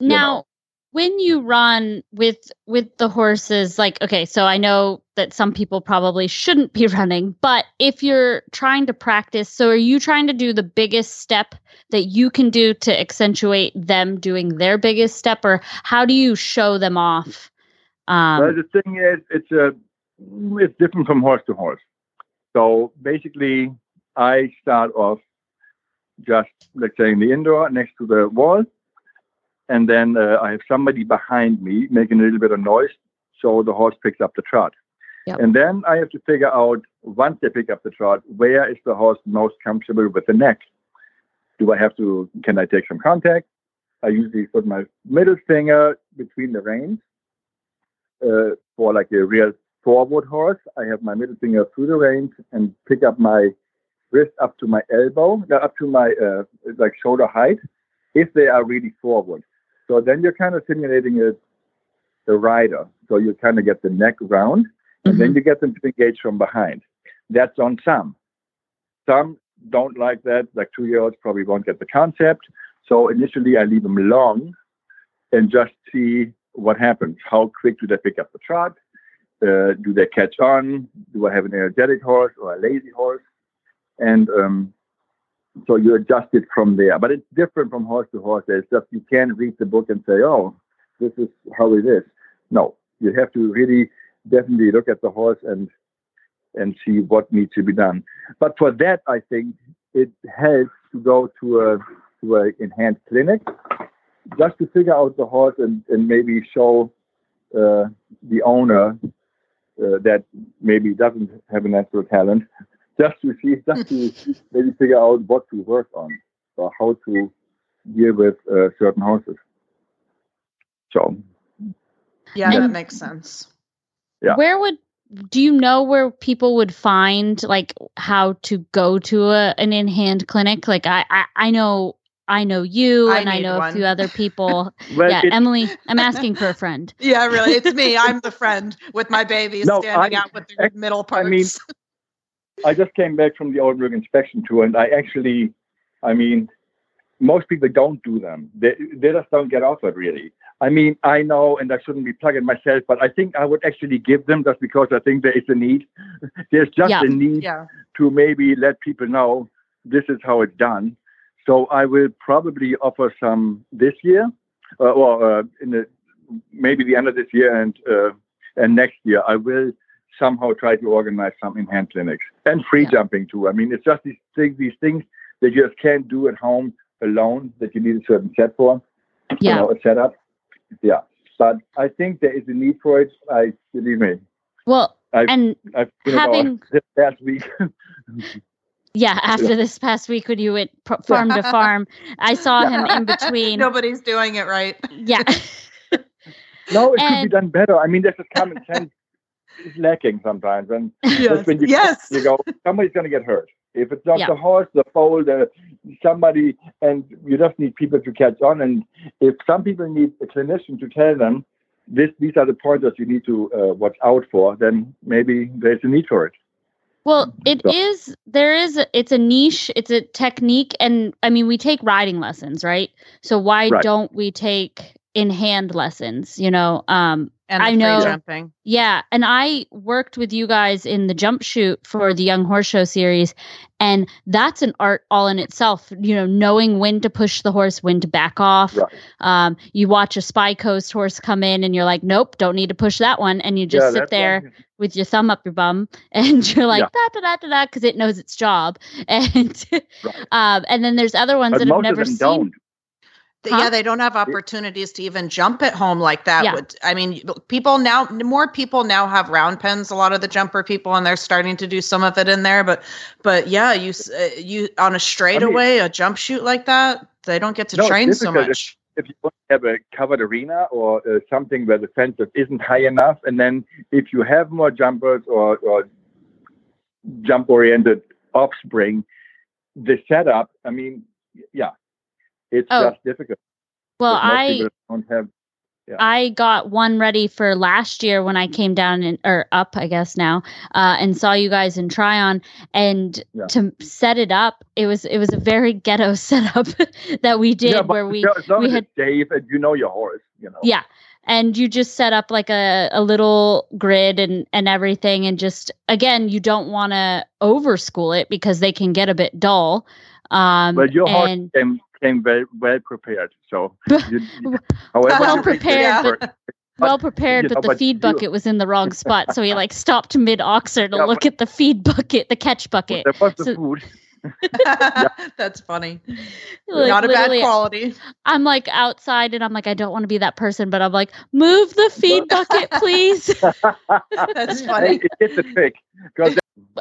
Speaker 4: you
Speaker 2: Now,
Speaker 4: know.
Speaker 2: When you run with with the horses, like okay, so I know that some people probably shouldn't be running, but if you're trying to practice, so are you trying to do the biggest step that you can do to accentuate them doing their biggest step, or how do you show them off? Um,
Speaker 4: well, the thing is, it's a it's different from horse to horse. So basically, I start off just let's say in the indoor next to the wall, and then uh, I have somebody behind me making a little bit of noise, so the horse picks up the trot.
Speaker 2: Yep.
Speaker 4: And then I have to figure out once they pick up the trot, where is the horse most comfortable with the neck? Do I have to? Can I take some contact? I usually put my middle finger between the reins uh, for like a real forward horse. I have my middle finger through the reins and pick up my wrist up to my elbow, up to my uh, like shoulder height, if they are really forward. So then you're kind of simulating a, the rider. So you kind of get the neck round, and then you get them to engage from behind. That's on some. Some don't like that. Like two year olds probably won't get the concept. So initially, I leave them long and just see what happens. How quick do they pick up the trot? Uh, do they catch on? Do I have an energetic horse or a lazy horse? And um, so you adjust it from there. But it's different from horse to horse. It's just you can't read the book and say, oh, this is how it is. No, you have to really definitely look at the horse and and see what needs to be done. But for that, I think it helps to go to a to a enhanced clinic just to figure out the horse and, and maybe show uh, the owner uh, that maybe doesn't have a natural talent, just to see, just to maybe figure out what to work on or how to deal with uh, certain horses. So
Speaker 1: Yeah, that makes sense.
Speaker 4: Yeah.
Speaker 2: Where would do you know where people would find like how to go to a, an in hand clinic? Like I, I I know I know you
Speaker 1: I
Speaker 2: and I
Speaker 1: need
Speaker 2: know a few other people.
Speaker 4: well,
Speaker 2: yeah,
Speaker 4: it-
Speaker 2: Emily, I'm asking for a friend.
Speaker 1: Yeah, really. It's me. I'm the friend with my babies
Speaker 4: No,
Speaker 1: standing
Speaker 4: I-
Speaker 1: out with their middle parts.
Speaker 4: I mean, I just came back from the Oldenburg inspection tour, and I actually, I mean, most people don't do them. They, they just don't get offered, really. I mean, I know, and I shouldn't be plugging myself, but I think I would actually give them just because I think there is a need. There's just
Speaker 2: Yeah.
Speaker 4: a need
Speaker 1: yeah.
Speaker 4: to maybe let people know this is how it's done. So I will probably offer some this year, uh, or uh, in the maybe the end of this year and uh, and next year. I will somehow try to organize some in hand clinics and free
Speaker 2: Yeah.
Speaker 4: jumping too. I mean, it's just these things, these things that you just can't do at home alone that you need a certain set for, you
Speaker 2: Yeah.
Speaker 4: know, a setup. Yeah. But I think there is a need for it. I believe me.
Speaker 2: Well,
Speaker 4: I've-
Speaker 2: and
Speaker 4: I've been
Speaker 2: Having-
Speaker 4: this last week.
Speaker 2: yeah, after this past week when you went pr- farm to farm, I saw him in between.
Speaker 1: Nobody's doing it right.
Speaker 2: Yeah.
Speaker 4: no, it could be done better. I mean, there's just common sense is lacking sometimes, and
Speaker 1: Yes.
Speaker 4: when you
Speaker 1: yes.
Speaker 4: you go, somebody's going to get hurt. If it's not
Speaker 2: Yeah.
Speaker 4: the horse, the foal, the somebody, and you just need people to catch on. And if some people need a clinician to tell them this, these are the pointers you need to uh, watch out for, then maybe there's a need for it.
Speaker 2: Well, it
Speaker 4: So-
Speaker 2: is there is it's a niche, it's a technique and I mean we take riding lessons, right? So why
Speaker 4: Right.
Speaker 2: don't we take in hand lessons, you know? Um
Speaker 1: And
Speaker 2: I know-
Speaker 1: jumping.
Speaker 2: yeah, and I worked with you guys in the jump chute for the Young Horse Show series, and that's an art all in itself. You know, knowing when to push the horse, when to back off.
Speaker 4: Right.
Speaker 2: Um, you watch a Spy Coast horse come in, and you're like, "Nope, don't need to push that one," and you just
Speaker 4: Yeah,
Speaker 2: sit there
Speaker 4: one-
Speaker 2: with your thumb up your bum, and you're like,
Speaker 4: Yeah.
Speaker 2: "Da da da da da," because it knows its job. And
Speaker 4: Right.
Speaker 2: um, and then there's other ones
Speaker 4: But
Speaker 2: that have never
Speaker 4: of
Speaker 2: seen.
Speaker 4: don't.
Speaker 2: Huh?
Speaker 1: Yeah, they don't have opportunities to even jump at home like that.
Speaker 2: Yeah.
Speaker 1: I mean, people now more people now have round pens. A lot of the jumper people, and they're starting to do some of it in there. But but yeah, you uh, you on a straightaway, a jump chute like that, they don't get to
Speaker 4: No,
Speaker 1: train so much.
Speaker 4: if you want to have a covered arena or uh, something where the fence isn't high enough, and then if you have more jumpers or, or jump oriented offspring, the setup, I mean, yeah, it's
Speaker 2: Oh.
Speaker 4: just difficult.
Speaker 2: Well, I
Speaker 4: don't have.
Speaker 2: I got one ready for last year when I came down and or up, I guess now, uh, and saw you guys in Tryon. And
Speaker 4: Yeah.
Speaker 2: to set it up, it was it was a very ghetto setup that we did
Speaker 4: yeah,
Speaker 2: where we we
Speaker 4: as
Speaker 2: had
Speaker 4: safe and you know your horse, you know.
Speaker 2: yeah, and you just set up like a a little grid and and everything, and just again, you don't want to overschool it because they can get a bit dull. Um,
Speaker 4: But your horse
Speaker 2: and
Speaker 4: came came very well prepared, so. You, however,
Speaker 2: Well prepared,
Speaker 4: prepare
Speaker 2: but- well prepared, but
Speaker 4: know,
Speaker 2: the
Speaker 4: but
Speaker 2: feed
Speaker 4: you-
Speaker 2: bucket was in the wrong spot. So he like stopped mid oxer to
Speaker 4: Yeah,
Speaker 2: look at the feed bucket, the catch bucket.
Speaker 4: there was the
Speaker 2: So-
Speaker 4: food.
Speaker 1: That's funny.
Speaker 2: Like,
Speaker 1: Not a bad quality.
Speaker 2: I'm like outside and I'm like, I don't want to be that person, but I'm like, move the feed bucket, please.
Speaker 1: That's funny.
Speaker 4: it did the trick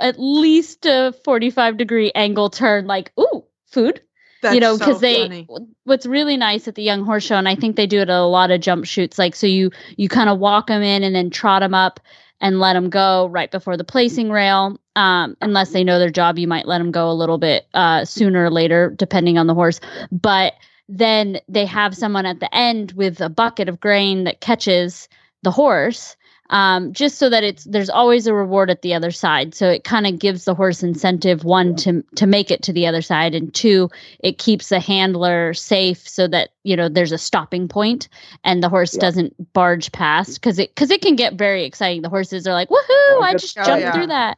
Speaker 2: At least a 45 degree angle turn, like, ooh, food.
Speaker 1: That's
Speaker 2: you know,
Speaker 1: so
Speaker 2: because they
Speaker 1: funny.
Speaker 2: what's really nice at the Young Horse Show, and I think they do it at a lot of jump chutes. Like, so you you kind of walk them in and then trot them up and let them go right before the placing rail. Um, unless they know their job, you might let them go a little bit uh, sooner or later, depending on the horse. But then they have someone at the end with a bucket of grain that catches the horse. Um, just so that it's there's always a reward at the other side. So it kind of gives the horse incentive one to to make it to the other side, and two, it keeps the handler safe so that you know there's a stopping point and the horse
Speaker 4: Yeah.
Speaker 2: doesn't barge past because it because it can get very exciting. The horses are like, "Woohoo! I
Speaker 4: that's-
Speaker 2: just
Speaker 1: Oh,
Speaker 2: jumped
Speaker 1: yeah.
Speaker 2: through that!"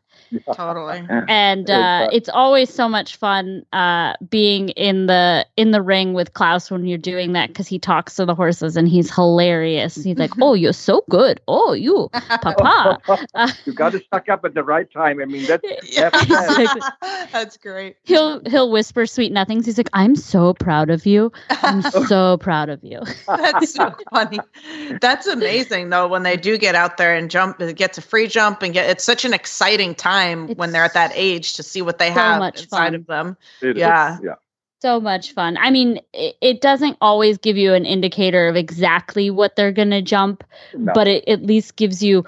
Speaker 1: Totally.
Speaker 2: and
Speaker 4: It's,
Speaker 2: uh, it's always so much fun uh, being in the in the ring with Klaus when you're doing that because he talks to the horses and he's hilarious. He's like, "Oh, you're so good. Oh, you, Papa." Uh,
Speaker 4: you got to suck up at the right time. I mean, that's
Speaker 1: Yeah.
Speaker 2: Exactly.
Speaker 1: That's great.
Speaker 2: he'll he'll whisper sweet nothings. He's like, "I'm so proud of you. I'm so proud of you."
Speaker 1: That's so funny. That's amazing though when they do get out there and jump get to free jump and get it's such an exciting time when they're at that age to see what they
Speaker 2: so
Speaker 1: have
Speaker 2: much
Speaker 1: inside
Speaker 2: fun.
Speaker 1: of them.
Speaker 4: it is.
Speaker 1: Yeah.
Speaker 4: yeah.
Speaker 2: so much fun. I mean, it, it doesn't always give you an indicator of exactly what they're going to jump,
Speaker 4: No.
Speaker 2: but it at least gives you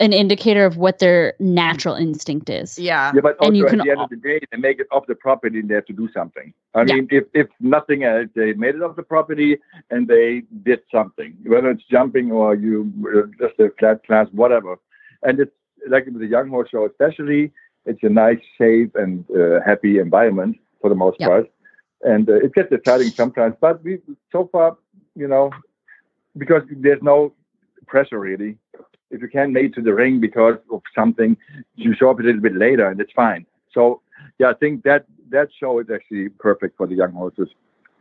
Speaker 2: an indicator of what their natural instinct is.
Speaker 1: Yeah.
Speaker 4: yeah, but also
Speaker 2: and you
Speaker 4: at
Speaker 2: can
Speaker 4: the end
Speaker 2: al-
Speaker 4: of the day, they make it off the property and they have to do something. I
Speaker 2: Yeah.
Speaker 4: mean, if, if nothing else, they made it off the property and they did something, whether it's jumping or you uh, just a flat class, whatever. And it's like with the young horse show, especially, it's a nice, safe, and uh, happy environment for the most
Speaker 2: Yep.
Speaker 4: part. And uh, it gets exciting sometimes, but we so far, you know, because there's no pressure really. If you can't make it to the ring because of something, you show up a little bit later, and it's fine. So yeah, I think that that show is actually perfect for the young horses.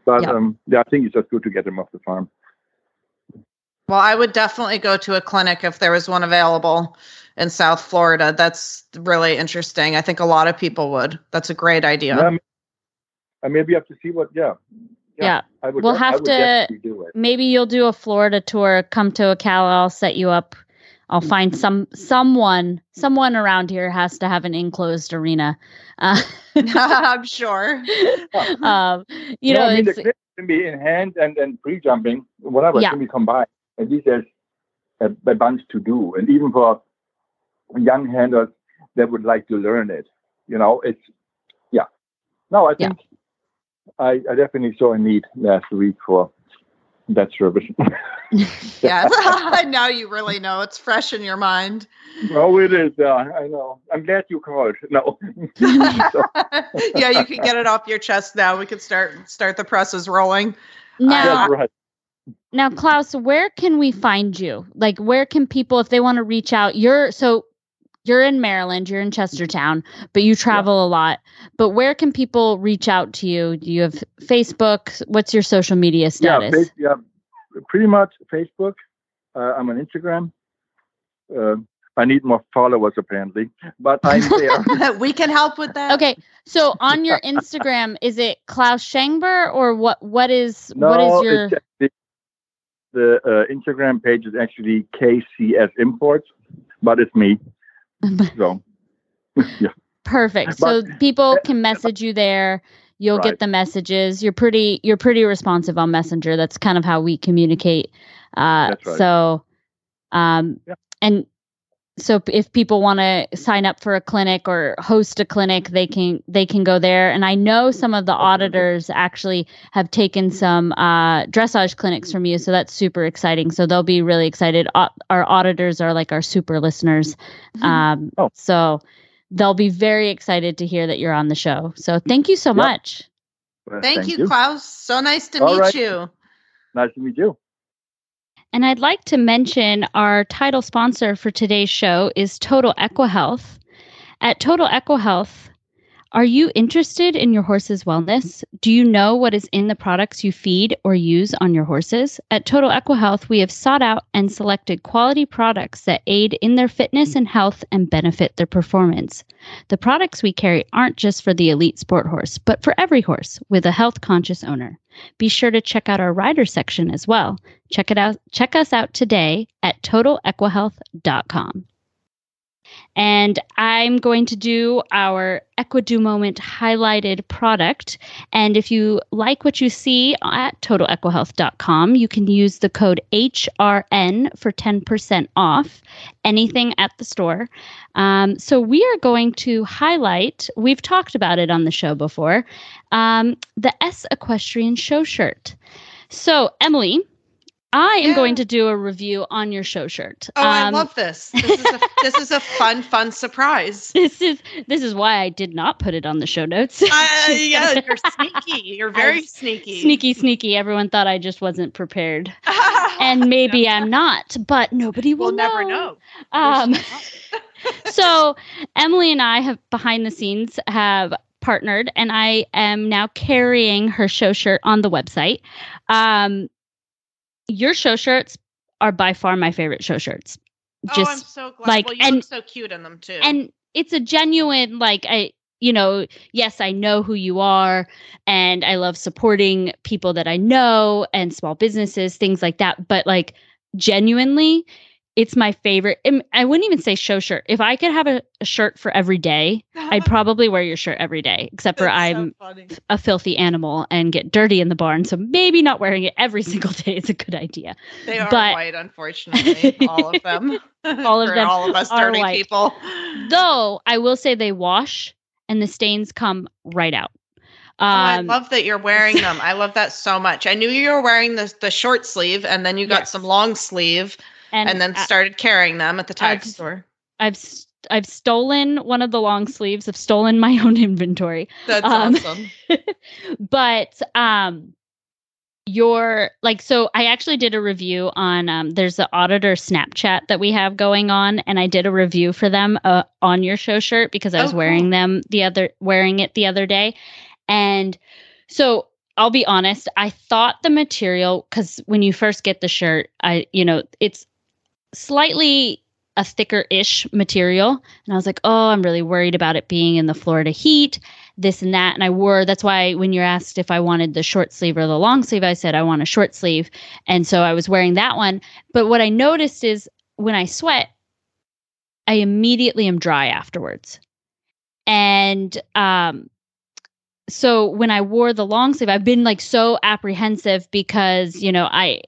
Speaker 4: But um, yeah, I think it's just good to get them off the farm.
Speaker 1: Well, I would definitely go to a clinic if there was one available. in South Florida. That's really interesting. I think a lot of people would. That's a great idea.
Speaker 4: Yeah, I maybe have to see what. Yeah,
Speaker 2: Yeah.
Speaker 4: I would.
Speaker 2: We'll
Speaker 4: I
Speaker 2: have
Speaker 4: would
Speaker 2: to-
Speaker 4: do it.
Speaker 2: Maybe you'll do a Florida tour. Come to Ocala. I'll set you up. I'll find some someone someone around here has to have an enclosed arena. Uh,
Speaker 1: I'm sure.
Speaker 2: um, you
Speaker 4: No,
Speaker 2: know,
Speaker 4: I mean, the
Speaker 2: it's,
Speaker 4: clip can be in hand and and pre jumping, whatever
Speaker 2: Yeah.
Speaker 4: can be combined. At least there's a, a bunch to do, and even for young handlers that would like to learn it, you know, it's yeah. No, I
Speaker 2: Yeah.
Speaker 4: think I, I definitely saw a need last week for that service.
Speaker 1: Yeah. now you really know. It's fresh in your mind.
Speaker 4: oh, it is. Uh, I know. I'm glad you called. No.
Speaker 1: Yeah, you can get it off your chest now. We could start start the presses rolling.
Speaker 2: now
Speaker 4: that's right.
Speaker 2: Now, Klaus, where can we find you? Like, where can people, if they want to reach out? You're so you're in Maryland, you're in Chestertown, but you travel a lot. But where can people reach out to you? Do you have Facebook? What's your social media
Speaker 4: Yeah,
Speaker 2: status?
Speaker 4: face, yeah, pretty much Facebook. Uh, I'm on Instagram. Uh, I need more followers apparently, but I'm there.
Speaker 1: we can help with that.
Speaker 2: okay, so on your Instagram, is it Klaus Schengber or what? What is
Speaker 4: no,
Speaker 2: what is your?
Speaker 4: it's actually, the uh, Instagram page is actually KCS Imports, but it's me. So yeah,
Speaker 2: Perfect. So people can message you there. You'll get the messages. You're pretty you're pretty responsive on Messenger. That's kind of how we communicate. Uh
Speaker 4: right.
Speaker 2: so um
Speaker 4: Yeah.
Speaker 2: and so if people want to sign up for a clinic or host a clinic, they can they can go there. And I know some of the auditors actually have taken some uh, dressage clinics from you, so that's super exciting. So they'll be really excited. Au- our auditors are like our super listeners, um,
Speaker 4: Oh.
Speaker 2: so they'll be very excited to hear that you're on the show. So thank you so
Speaker 4: Yep.
Speaker 2: much.
Speaker 4: Well,
Speaker 1: Thank, you, Klaus. So nice to
Speaker 4: All
Speaker 1: meet
Speaker 4: right.
Speaker 1: you.
Speaker 4: Nice to meet you.
Speaker 2: And I'd like to mention our title sponsor for today's show is Total EquiHealth. At Total EquiHealth, are you interested in your horse's wellness? Do you know what is in the products you feed or use on your horses? At Total EquiHealth, we have sought out and selected quality products that aid in their fitness and health and benefit their performance. The products we carry aren't just for the elite sport horse, but for every horse with a health conscious owner. Be sure to check out our rider section as well. Check it out. Check us out today at totalequihealth.com. And I'm going to do our Equido Moment highlighted product. And if you like what you see at totalequihealth.com, you can use the code HRN for 10% off anything at the store. Um, so we are going to highlight, we've talked about it on the show before, um, the Ece Equestrian show shirt. So, Emily, I am
Speaker 1: Yeah.
Speaker 2: going to do a review on your show shirt.
Speaker 1: Oh, I
Speaker 2: Um,
Speaker 1: love this. This is a, this is a fun, fun surprise.
Speaker 2: this is this is why I did not put it on the show notes.
Speaker 1: Uh, yeah, you're sneaky. You're very
Speaker 2: I'm
Speaker 1: sneaky.
Speaker 2: sneaky, sneaky. Everyone thought I just wasn't prepared, and maybe I'm not, but nobody will
Speaker 1: we'll never know.
Speaker 2: Um, so Emily and I have behind the scenes have partnered, and I am now carrying her show shirt on the website. Um, your show shirts are by far my favorite show shirts.
Speaker 1: oh, I'm
Speaker 2: Just
Speaker 1: so glad.
Speaker 2: like-
Speaker 1: well, you
Speaker 2: and-
Speaker 1: look so cute in them too.
Speaker 2: and it's a genuine like I you know, yes, I know who you are and I love supporting people that I know and small businesses, things like that, but like genuinely it's my favorite. I wouldn't even say show shirt. If I could have a, a shirt for every day, I'd probably wear your shirt every day, except for
Speaker 1: That's
Speaker 2: I'm
Speaker 1: funny.
Speaker 2: a filthy animal and get dirty in the barn. So maybe not wearing it every single day is a good idea.
Speaker 1: They are
Speaker 2: but-
Speaker 1: white, unfortunately. all of them.
Speaker 2: All of them
Speaker 1: All of us dirty
Speaker 2: white.
Speaker 1: people.
Speaker 2: Though I will say they wash and the stains come right out.
Speaker 1: Oh, I
Speaker 2: Um,
Speaker 1: love that you're wearing them. I love that so much. I knew you were wearing the the short sleeve, and then you got
Speaker 2: Yes.
Speaker 1: some long sleeve, and, then started carrying them at the tax
Speaker 2: I've-
Speaker 1: store.
Speaker 2: I've I've stolen one of the long sleeves. I've stolen my own inventory.
Speaker 1: That's
Speaker 2: um,
Speaker 1: awesome.
Speaker 2: but um your like so I actually did a review on um there's the auditor Snapchat that we have going on and I did a review for them uh, on your show shirt because I
Speaker 1: Oh,
Speaker 2: was
Speaker 1: cool.
Speaker 2: wearing them the other wearing it the other day. And so I'll be honest, I thought the material cuz when you first get the shirt, I you know, it's slightly a thicker ish material. And I was like, oh, I'm really worried about it being in the Florida heat, this and that. And I wore, that's why when you're asked if I wanted the short sleeve or the long sleeve, I said I want a short sleeve. And so I was wearing that one. But what I noticed is when I sweat, I immediately am dry afterwards. And um, so when I wore the long sleeve, I've been like so apprehensive because, you know, I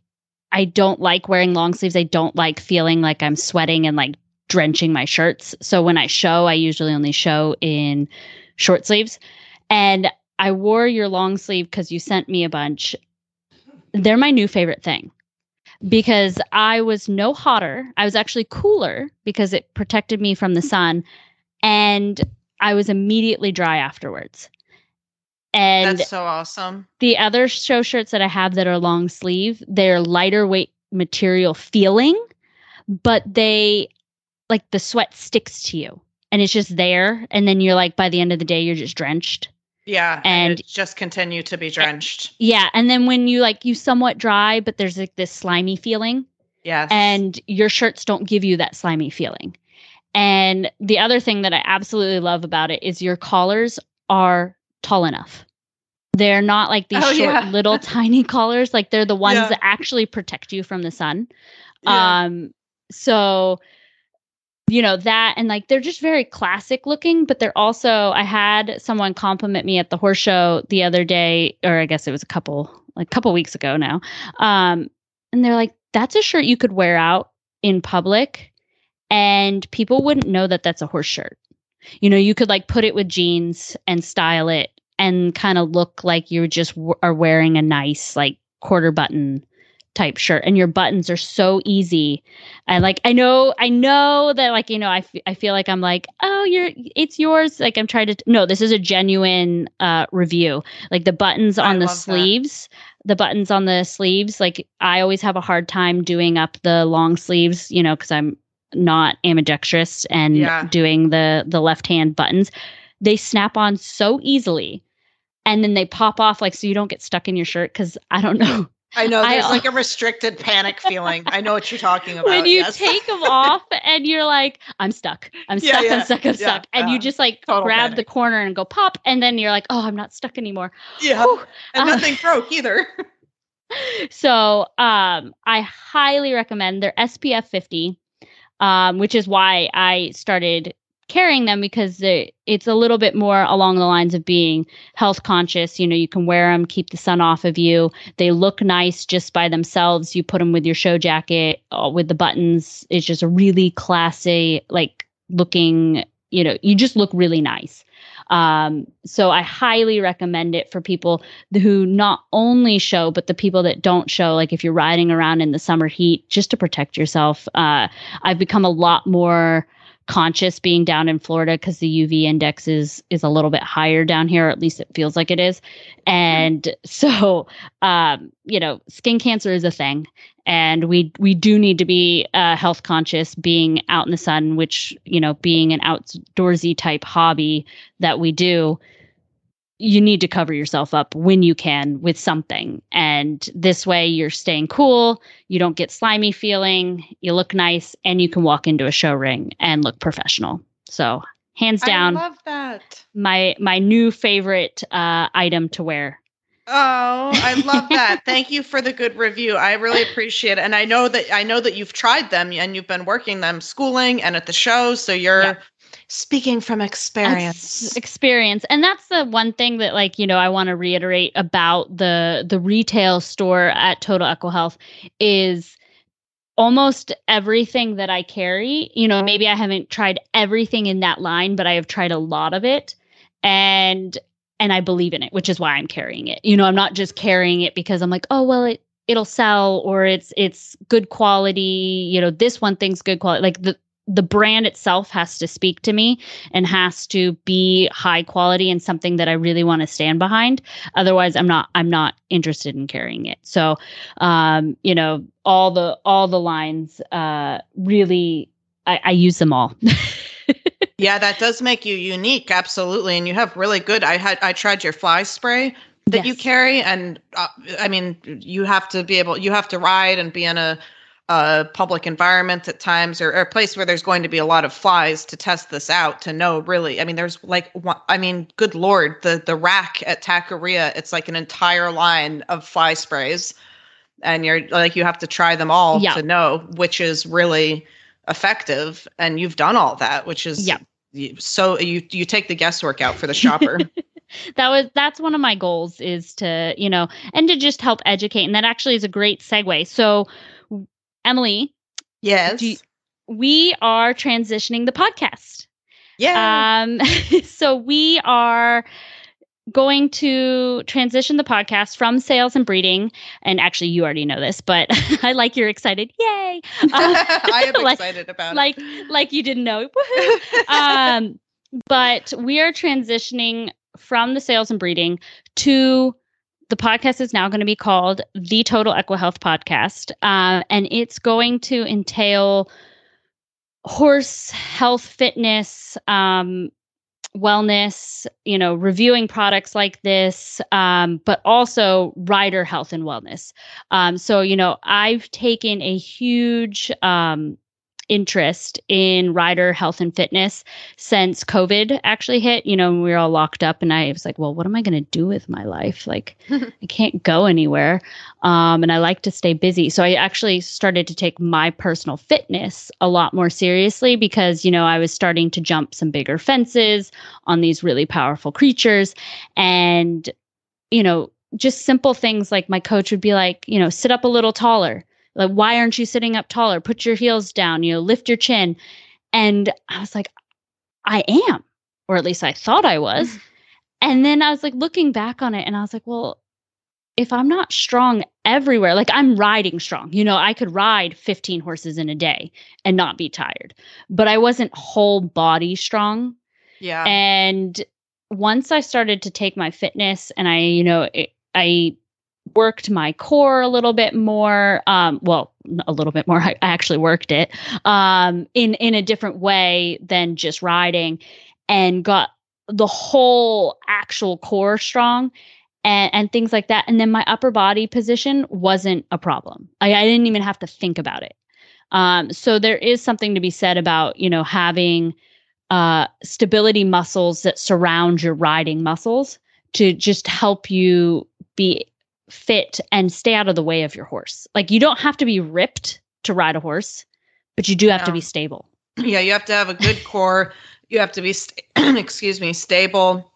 Speaker 2: I don't like wearing long sleeves. I don't like feeling like I'm sweating and like drenching my shirts. So when I show, I usually only show in short sleeves. And I wore your long sleeve because you sent me a bunch. They're my new favorite thing because I was no hotter. I was actually cooler because it protected me from the sun. And I was immediately dry afterwards. And
Speaker 1: That's so awesome.
Speaker 2: the other show shirts that I have that are long sleeve, they're lighter weight material feeling, but they like the sweat sticks to you and it's just there. And then you're like, by the end of the day, you're just drenched.
Speaker 1: Yeah. And,
Speaker 2: And-
Speaker 1: just continue to be drenched.
Speaker 2: Yeah. And then when you like, you somewhat dry, but there's like this slimy feeling.
Speaker 1: Yes.
Speaker 2: and your shirts don't give you that slimy feeling. And the other thing that I absolutely love about it is your collars are tall enough. They're not like these
Speaker 1: Oh,
Speaker 2: short
Speaker 1: yeah.
Speaker 2: little tiny collars like they're the ones
Speaker 1: Yeah.
Speaker 2: that actually protect you from the sun.
Speaker 1: Yeah.
Speaker 2: Um so you know that and like they're just very classic looking but they're also I had someone compliment me at the horse show the other day or I guess it was a couple like a couple weeks ago now. Um and they're like that's a shirt you could wear out in public and people wouldn't know that that's a horse shirt. You know, you could like put it with jeans and style it and kind of look like you just w- are wearing a nice like quarter button type shirt and your buttons are so easy and like i know i know that like you know I, f- I feel like i'm like oh you're it's yours like i'm trying to no this is a genuine uh review like the buttons
Speaker 1: I
Speaker 2: on the
Speaker 1: love that.
Speaker 2: sleeves the buttons on the sleeves like i always have a hard time doing up the long sleeves you know because i'm not ambidextrous and
Speaker 1: Yeah.
Speaker 2: doing the the left hand buttons they snap on so easily and then they pop off like so you don't get stuck in your shirt because i don't know
Speaker 1: I know
Speaker 2: I-
Speaker 1: there's like a restricted panic feeling. I know what you're talking about.
Speaker 2: when you
Speaker 1: yes.
Speaker 2: take them off and you're like i'm stuck i'm
Speaker 1: Yeah,
Speaker 2: stuck
Speaker 1: yeah,
Speaker 2: i'm stuck i'm
Speaker 1: yeah,
Speaker 2: stuck and you just like
Speaker 1: Total
Speaker 2: grab the corner and go pop and then you're like oh i'm not stuck anymore
Speaker 1: yeah.
Speaker 2: Whew.
Speaker 1: And
Speaker 2: Uh,
Speaker 1: nothing broke either.
Speaker 2: so um i highly recommend their spf 50 um which is why i started carrying them because it's a little bit more along the lines of being health conscious you know you can wear them keep the sun off of you they look nice just by themselves you put them with your show jacket uh, with the buttons it's just a really classy like looking you know you just look really nice um, so I highly recommend it for people who not only show, but the people that don't show. Like if you're riding around in the summer heat, just to protect yourself. Uh, I've become a lot more conscious being down in Florida because the UV index is is a little bit higher down here, or at least it feels like it is. And so, um, you know, skin cancer is a thing, and we we do need to be uh, health conscious being out in the sun, which you know, being an outdoorsy type hobby that we do you need to cover yourself up when you can with something. And this way you're staying cool, you don't get slimy feeling, you look nice, and you can walk into a show ring and look professional. So hands down,
Speaker 1: I love that.
Speaker 2: my my new favorite uh, item to wear.
Speaker 1: Oh, I love that. Thank you for the good review. I really appreciate it. And I know that I know that you've tried them and you've been working them schooling and at the shows. So you're
Speaker 2: Yeah.
Speaker 1: Speaking from experience.
Speaker 2: Ex- experience and that's the one thing that like you know i want to reiterate about the the retail store at Total EquiHealth is almost everything that i carry you know maybe i haven't tried everything in that line but i have tried a lot of it and and i believe in it which is why i'm carrying it you know i'm not just carrying it because i'm like oh well it it'll sell or it's it's good quality you know this one thing's good quality like the the brand itself has to speak to me and has to be high quality and something that I really want to stand behind. Otherwise, I'm not I'm not interested in carrying it. So, um, you know, all the all the lines uh, really I, I use them all.
Speaker 1: yeah, that does make you unique, absolutely. And you have really good. I had I tried your fly spray that you carry, and uh, I mean, you have to be able. You have to ride and be in a a public environment at times or, or, a place where there's going to be a lot of flies to test this out to know really i mean there's like i mean good lord the the rack at taqueria it's like an entire line of fly sprays. And you're like you have to try them all yeah. to know which is really effective. And you've done all that which is
Speaker 2: yeah.
Speaker 1: so you you take the guesswork out for the shopper.
Speaker 2: That was that's one of my goals is to you know and to just help educate. And that actually is a great segue. So emily
Speaker 1: yes.
Speaker 2: you, we are transitioning the podcast.
Speaker 1: Yeah.
Speaker 2: Um so we are going to transition the podcast from sales and breeding and actually you already know this but i like you're excited. Yay!
Speaker 1: Uh, i am like, excited about
Speaker 2: like
Speaker 1: it.
Speaker 2: like you didn't know. Um but we are transitioning from the sales and breeding to the podcast is now going to be called the total equihealth podcast uh, and it's going to entail horse health fitness um, wellness, you know, reviewing products like this, um, but also rider health and wellness. Um, so, you know, I've taken a huge um, interest in rider health and fitness since COVID actually hit. You know, we were all locked up, and I was like, well, what am I going to do with my life? Like, I can't go anywhere. Um, and I like to stay busy. So I actually started to take my personal fitness a lot more seriously because, you know, I was starting to jump some bigger fences on these really powerful creatures. And, you know, just simple things like my coach would be like, you know, sit up a little taller like why aren't you sitting up taller? Put your heels down you know lift your chin. And i was like i am or at least i thought i was. Mm-hmm. And then i was like looking back on it and i was like well if i'm not strong everywhere like i'm riding strong you know i could ride 15 horses in a day and not be tired. But i wasn't whole body strong.
Speaker 1: Yeah.
Speaker 2: And once i started to take my fitness and i you know it, i worked my core a little bit more um, well a little bit more i actually worked it um, in in a different way than just riding and got the whole actual core strong and, and things like that. And then my upper body position wasn't a problem. I, I didn't even have to think about it. Um, so there is something to be said about you know having uh, stability muscles that surround your riding muscles to just help you be fit and stay out of the way of your horse. Like you don't have to be ripped to ride a horse, but you do have no. to be stable.
Speaker 1: Yeah, you have to have a good core. You have to be, st- excuse me, stable.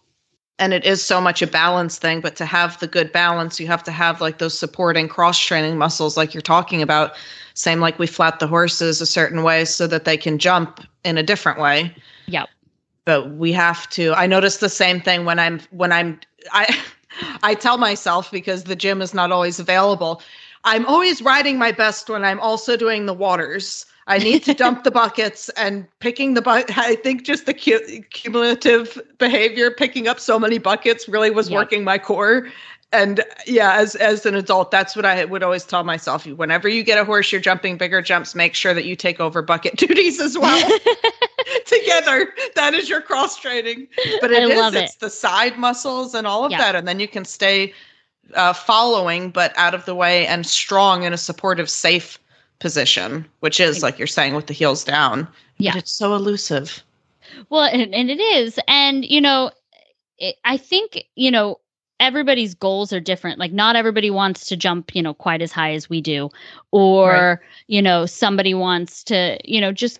Speaker 1: And it is so much a balance thing, but to have the good balance, you have to have like those supporting cross training muscles, like you're talking about. Same like we flat the horses a certain way so that they can jump in a different way.
Speaker 2: Yep.
Speaker 1: But we have to. I notice the same thing when I'm when I'm I I tell myself because the gym is not always available. I'm always riding my best when I'm also doing the waters. I need to dump the buckets and picking the bucket. I think just the cu- cumulative behavior, picking up so many buckets, really was yep. working my core and yeah as as an adult that's what i would always tell myself. Whenever you get a horse you're jumping bigger jumps. Make sure that you take over bucket duties as well. Together. That is your cross training. But it is, it's the side muscles and all of yeah. that. And then you can stay uh, following but out of the way and strong in a supportive safe position which is like you're saying with the heels down.
Speaker 2: Yeah.
Speaker 1: but it's so elusive.
Speaker 2: Well and, and it is. And you know it, i think you know everybody's goals are different. Like not everybody wants to jump, you know, quite as high as we do. Or, right. you know, somebody wants to, you know, just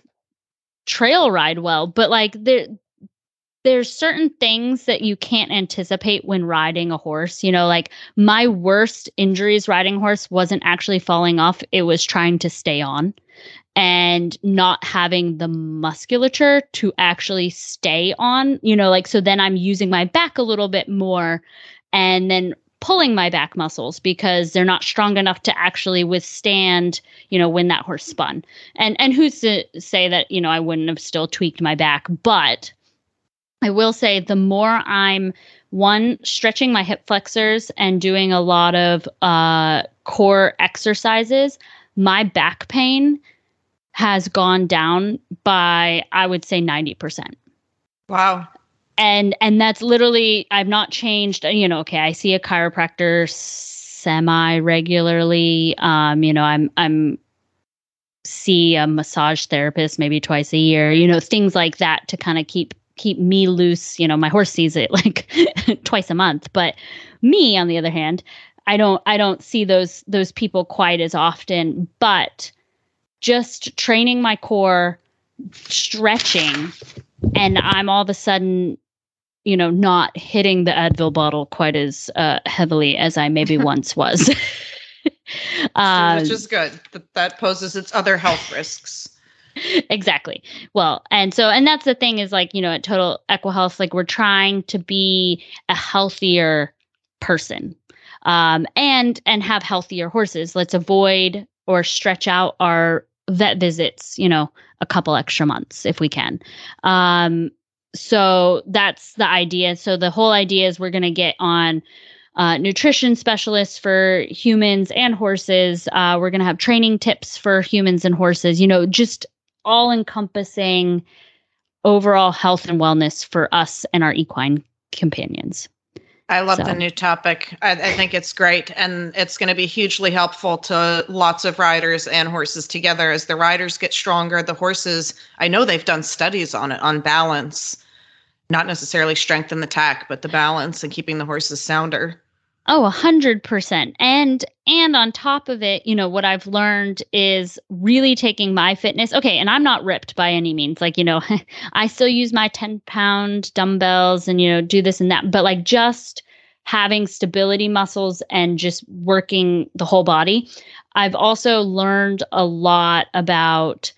Speaker 2: trail ride well. But like there there's certain things that you can't anticipate when riding a horse. You know, like my worst injuries riding horse wasn't actually falling off, it was trying to stay on and not having the musculature to actually stay on, you know, like so then I'm using my back a little bit more and then pulling my back muscles because they're not strong enough to actually withstand, you know, when that horse spun. And and who's to say that, you know, I wouldn't have still tweaked my back, but I will say the more I'm one stretching my hip flexors and doing a lot of uh core exercises, my back pain has gone down by I would say 90%.
Speaker 1: Wow
Speaker 2: and and that's literally I've not changed. You know, okay, I see a chiropractor semi regularly. Um, you know, I'm I'm see a massage therapist maybe twice a year, you know, things like that to kind of keep keep me loose. You know, my horse sees it like twice a month, but me on the other hand, I don't I don't see those those people quite as often, but just training my core, stretching, and I'm all of a sudden you know, not hitting the Advil bottle quite as uh, heavily as I maybe once was.
Speaker 1: uh, Which is good. That, that poses its other health risks.
Speaker 2: Exactly. Well, and so, and that's the thing is like, you know, at Total Equihealth, like we're trying to be a healthier person um, and and have healthier horses. Let's avoid or stretch out our vet visits, you know, a couple extra months if we can. Um, so that's the idea. So the whole idea is we're going to get on uh, nutrition specialists for humans and horses. Uh, we're going to have training tips for humans and horses, you know, just all encompassing overall health and wellness for us and our equine companions.
Speaker 1: I love so. the new topic. I, I, think it's great. And it's going to be hugely helpful to lots of riders and horses together. As the riders get stronger, the horses, I know they've done studies on it, on balance, not necessarily strengthen the tack, but the balance and keeping the horses sounder.
Speaker 2: Oh, a hundred percent. And and on top of it, you know, what I've learned is really taking my fitness. Okay, and I'm not ripped by any means. Like, you know, I still use my 10 pound dumbbells and, you know, do this and that. But like just having stability muscles and just working the whole body. I've also learned a lot about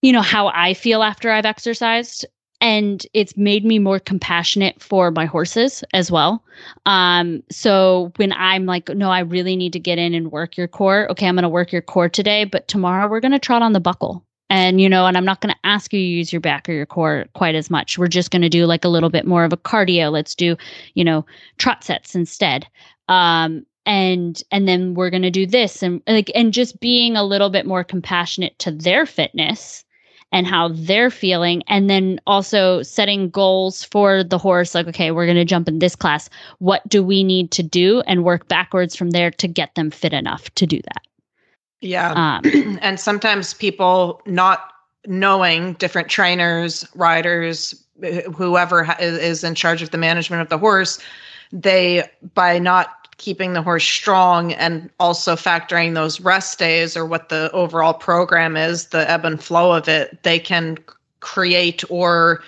Speaker 2: you know how I feel after I've exercised and it's made me more compassionate for my horses as well. Um, so when I'm like, no, I really need to get in and work your core. Okay, I'm going to work your core today, but tomorrow we're going to trot on the buckle. And you know, and I'm not going to ask you to use your back or your core quite as much. We're just going to do like a little bit more of a cardio. Let's do, you know, trot sets instead. Um, and and then we're going to do this and like and just being a little bit more compassionate to their fitness and how they're feeling and then also setting goals for the horse like okay we're going to jump in this class. What do we need to do and work backwards from there to get them fit enough to do that?
Speaker 1: Yeah. Um, and sometimes people not knowing different trainers riders whoever is in charge of the management of the horse they by not keeping the horse strong and also factoring those rest days or what the overall program is, the ebb and flow of it, they can create or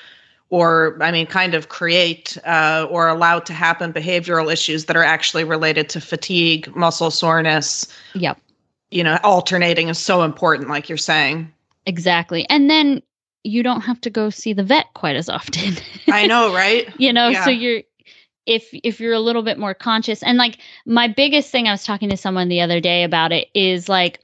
Speaker 1: or I mean, kind of create uh, or allow to happen behavioral issues that are actually related to fatigue, muscle soreness.
Speaker 2: Yep.
Speaker 1: You know, alternating is so important, like you're saying.
Speaker 2: Exactly. And then you don't have to go see the vet quite as often.
Speaker 1: I know, right?
Speaker 2: you know, yeah. so you're if if you're a little bit more conscious. And like my biggest thing i was talking to someone the other day about it is like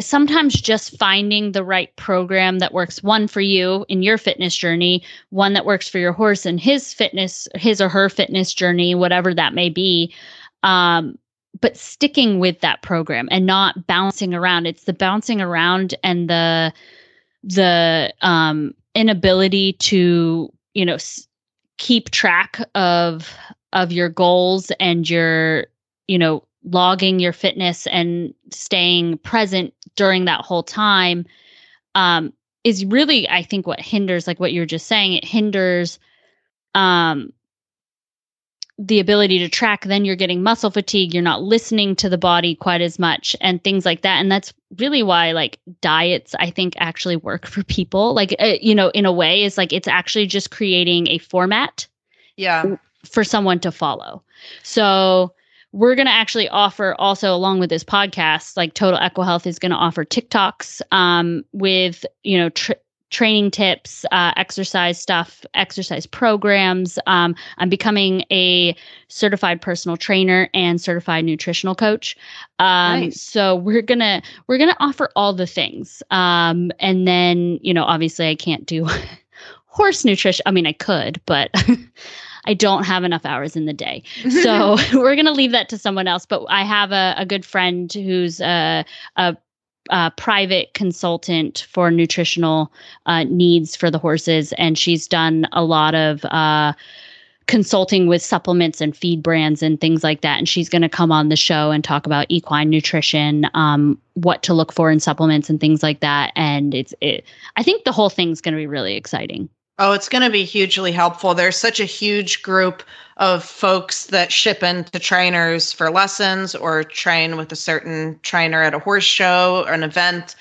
Speaker 2: sometimes just finding the right program that works one for you in your fitness journey one that works for your horse and his fitness his or her fitness journey whatever that may be um but sticking with that program and not bouncing around. It's the bouncing around and the the um inability to you know s- keep track of of your goals and your you know logging your fitness and staying present during that whole time um is really i think what hinders like what you were just saying it hinders um the ability to track then you're getting muscle fatigue you're not listening to the body quite as much and things like that. And that's really why like diets i think actually work for people. Like uh, you know in a way is like it's actually just creating a format
Speaker 1: yeah.
Speaker 2: for someone to follow. So we're going to actually offer also along with this podcast like total equihealth is going to offer tiktoks um, with you know tr- training tips, uh, exercise stuff, exercise programs. Um, I'm becoming a certified personal trainer and certified nutritional coach. Um, nice. So we're gonna we're gonna offer all the things. Um, and then you know, obviously, I can't do horse nutrition. I mean, I could, but. I don't have enough hours in the day. So we're going to leave that to someone else. But I have a, a good friend who's a, a uh, private consultant for nutritional uh, needs for the horses, and she's done a lot of uh, consulting with supplements and feed brands and things like that. And she's going to come on the show and talk about equine nutrition, um, what to look for in supplements and things like that. And it's, it, I think the whole thing's going to be really exciting.
Speaker 1: Oh, it's going to be hugely helpful. There's such a huge group of folks that ship into trainers for lessons or train with a certain trainer at a horse show or an event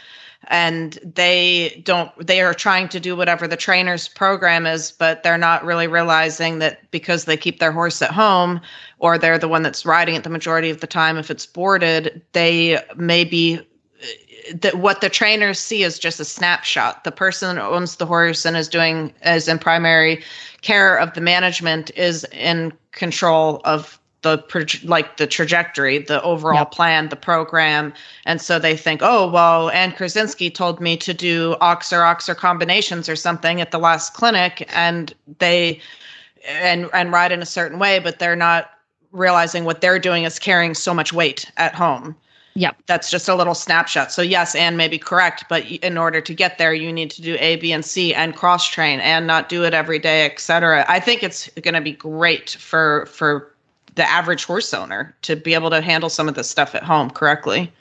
Speaker 1: and they don't they are trying to do whatever the trainer's program is but they're not really realizing that because they keep their horse at home or they're the one that's riding it the majority of the time if it's boarded they may be that what the trainers see is just a snapshot the person that owns the horse and is doing as in primary care of the management is in control of the like the trajectory, the overall yep. plan, the program, and so they think, oh well, Ann Krasinski told me to do oxer oxer combinations or something at the last clinic, and they and and ride in a certain way, but they're not realizing what they're doing is carrying so much weight at home.
Speaker 2: Yep.
Speaker 1: That's just a little snapshot. So yes, Ann may be correct, but in order to get there, you need to do A, B, and C and cross train and not do it every day, et cetera. I think it's going to be great for for the average horse owner to be able to handle some of this stuff at home correctly.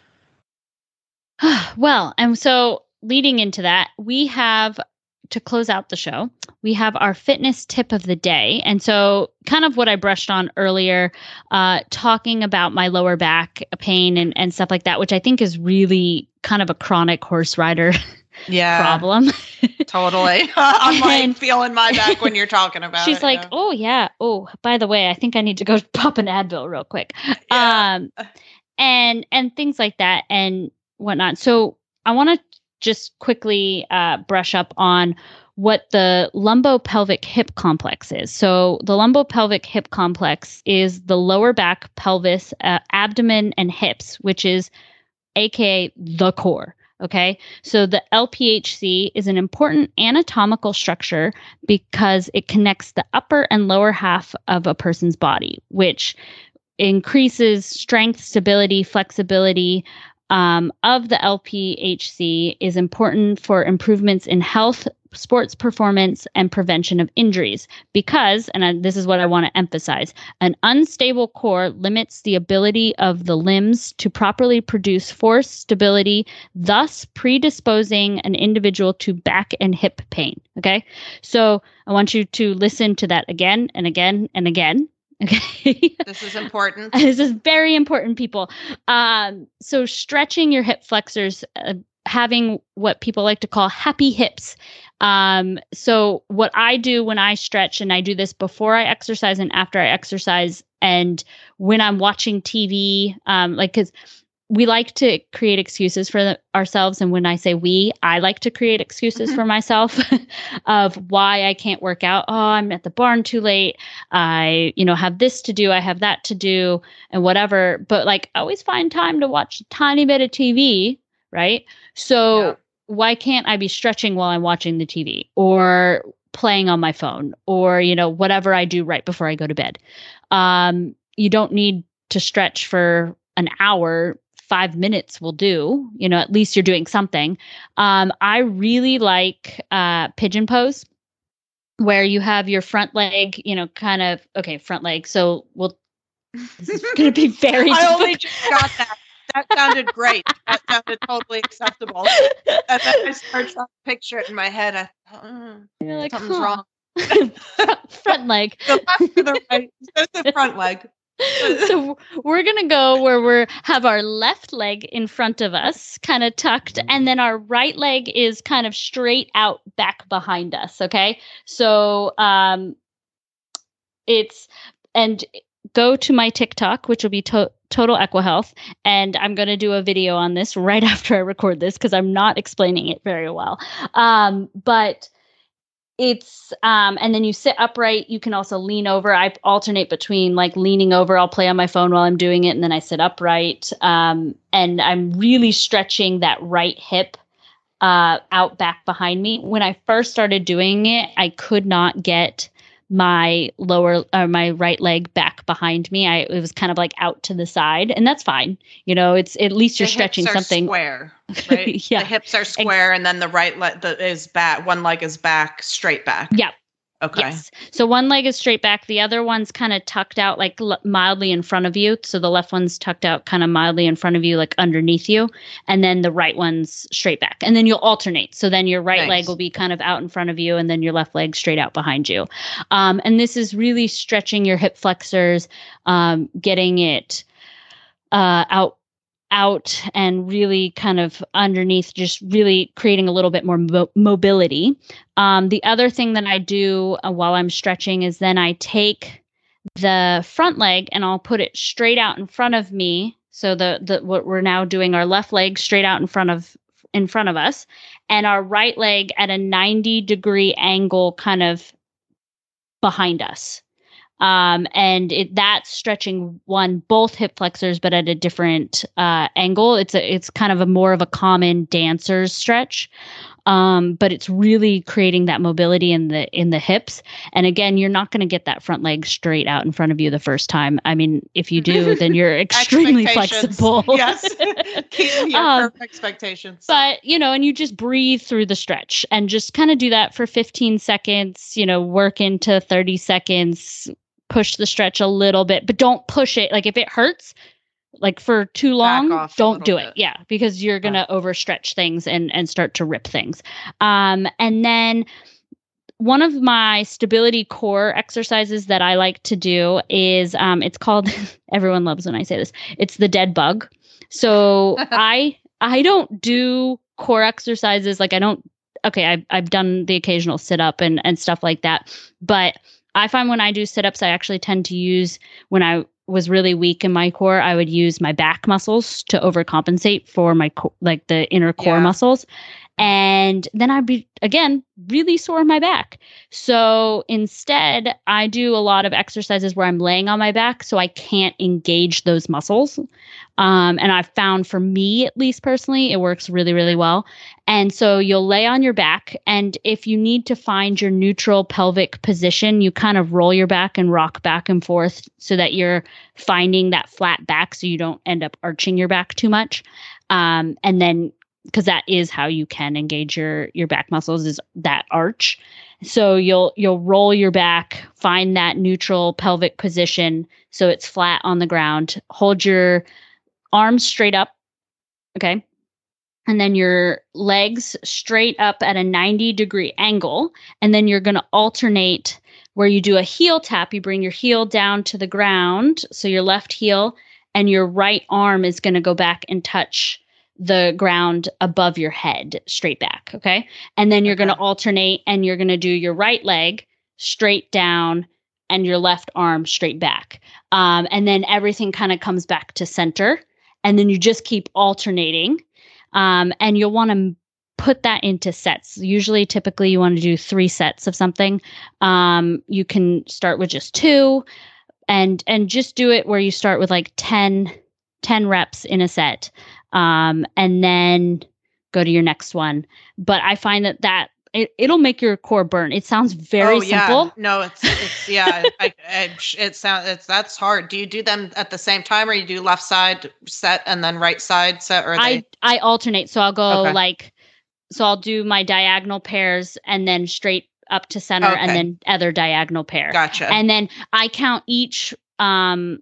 Speaker 2: well, and so leading into that, we have to close out the show, we have our fitness tip of the day. And so, kind of what I brushed on earlier, uh, talking about my lower back pain and, and stuff like that, which I think is really kind of a chronic horse rider
Speaker 1: yeah
Speaker 2: problem.
Speaker 1: totally. I'm like feeling my back when you're talking about
Speaker 2: she's
Speaker 1: it.
Speaker 2: like, yeah. oh yeah. Oh, by the way, I think I need to go pop an Advil real quick. Yeah. Um and and things like that and whatnot. So I want to just quickly uh, brush up on what the lumbopelvic hip complex is. So, the lumbopelvic hip complex is the lower back, pelvis, uh, abdomen, and hips, which is aka the core. Okay, so the LPHC is an important anatomical structure because it connects the upper and lower half of a person's body, which increases strength, stability, flexibility, um, of the LPHC is important for improvements in health, sports performance, and prevention of injuries. Because, and I, this is what I want to emphasize, an unstable core limits the ability of the limbs to properly produce force, stability, thus predisposing an individual to back and hip pain. Okay. So I want you to listen to that again and again and again
Speaker 1: Okay. this is important.
Speaker 2: this is very important, people. Um, so, stretching your hip flexors, uh, having what people like to call happy hips. Um, so, what I do when I stretch, and I do this before I exercise and after I exercise, and when I'm watching TV, um, like, because we like to create excuses for the, ourselves. And when i say we i like to create excuses mm-hmm. for myself of why i can't work out. Oh i'm at the barn too late. I you know have this to do. I have that to do and whatever. But like I always find time to watch a tiny bit of tv right? So yeah. why can't i be stretching while i'm watching the tv or playing on my phone or you know whatever i do right before i go to bed? Um you don't need to stretch for an hour five minutes will do. You know, at least you're doing something. Um, I really like uh, pigeon pose, where you have your front leg, you know, kind of okay, front leg. So we'll. This is going to be very.
Speaker 1: I only just got that. That sounded great. That sounded totally acceptable. And then I started to picture it in my head. I thought, mm, you're like, something's huh.
Speaker 2: wrong. front leg.
Speaker 1: The left or the right? the front leg.
Speaker 2: so we're gonna go where we have our left leg in front of us, kind of tucked, and then our right leg is kind of straight out back behind us. Okay, so um, it's and go to my TikTok, which will be to- Total EquiHealth, and I'm to do a video on this right after I record this because I'm not explaining it very well. Um, but it's um and then you sit upright you can also lean over. I alternate between like leaning over i'll play on my phone while i'm doing it and then i sit upright. Um and i'm really stretching that right hip uh out back behind me. When i first started doing it i could not get my lower or uh, my right leg back behind me. I it was kind of like out to the side, and that's fine. You know, it's at least you're
Speaker 1: the
Speaker 2: stretching something
Speaker 1: square. Right?
Speaker 2: yeah,
Speaker 1: the hips are square, and then the right leg the, is back. One leg is back, straight back.
Speaker 2: Yeah,
Speaker 1: Okay.
Speaker 2: Yes. So one leg is straight back, the other one's kind of tucked out, like l- mildly in front of you. So the left one's tucked out, kind of mildly in front of you, like underneath you, and then the right one's straight back. And then you'll alternate. So then your right
Speaker 1: Nice.
Speaker 2: leg will be kind of out in front of you, and then your left leg straight out behind you. Um, and this is really stretching your hip flexors, um, getting it uh, out out and really kind of underneath just really creating a little bit more mo- mobility. Um, the other thing that i do uh, while i'm stretching is then i take the front leg and i'll put it straight out in front of me. So the, the what we're now doing our left leg straight out in front of in front of us and our right leg at a 90 degree angle kind of behind us um, and it that's stretching one both hip flexors but at a different uh, angle. It's a it's kind of a more of a common dancer's stretch. Um, but it's really creating that mobility in the in the hips. And again you're not going to get that front leg straight out in front of you the first time. I mean if you do then you're extremely flexible.
Speaker 1: Yes. Keep your
Speaker 2: Um,
Speaker 1: expectations.
Speaker 2: but you know and you just breathe through the stretch and just kind of do that for 15 seconds you know work into 30 seconds push the stretch a little bit but don't push it like if it hurts like for too long don't do it yeah because you're gonna overstretch things and and start to rip things um and then one of my stability core exercises that I like to do is um, it's called everyone loves when I say this. It's the dead bug. So I I don't do core exercises like I don't okay, I've I've done the occasional sit up and and stuff like that. But I find when I do sit ups, I actually tend to use when I was really weak in my core, I would use my back muscles to overcompensate for my co- like the inner core
Speaker 1: Yeah.
Speaker 2: muscles. And then I'd be again really sore in my back. So instead, I do a lot of exercises where I'm laying on my back so I can't engage those muscles. Um, and I've found for me, at least personally, it works really, really well. And so you'll lay on your back. And if you need to find your neutral pelvic position, you kind of roll your back and rock back and forth so that you're finding that flat back so you don't end up arching your back too much. Um, and then because that is how you can engage your your back muscles is that arch. So you'll you'll roll your back find that neutral pelvic position so it's flat on the ground. Hold your arms straight up okay? And then your legs straight up at a 90 degree angle. And then you're going to alternate where you do a heel tap. You bring your heel down to the ground so your left heel and your right arm is going to go back and touch the ground above your head straight back okay? And then you're going to alternate and you're going to do your right leg straight down and your left arm straight back. Um, and then everything kind of comes back to center and then you just keep alternating um, and you'll want to put that into sets. Usually typically you want to do three sets of something. Um, you can start with just two and and just do it where you start with like 10 10 reps in a set um, and then go to your next one but i find that that it, it'll make your core burn it sounds very
Speaker 1: oh, yeah.
Speaker 2: simple
Speaker 1: No, it's it's yeah. I, I, it sounds it's that's hard. Do you do them at the same time, or you do left side set and then right side set, or
Speaker 2: I? I alternate. So I'll go
Speaker 1: Okay.
Speaker 2: like so I'll do my diagonal pairs and then straight up to center and then other diagonal pair.
Speaker 1: Gotcha.
Speaker 2: And then I count each um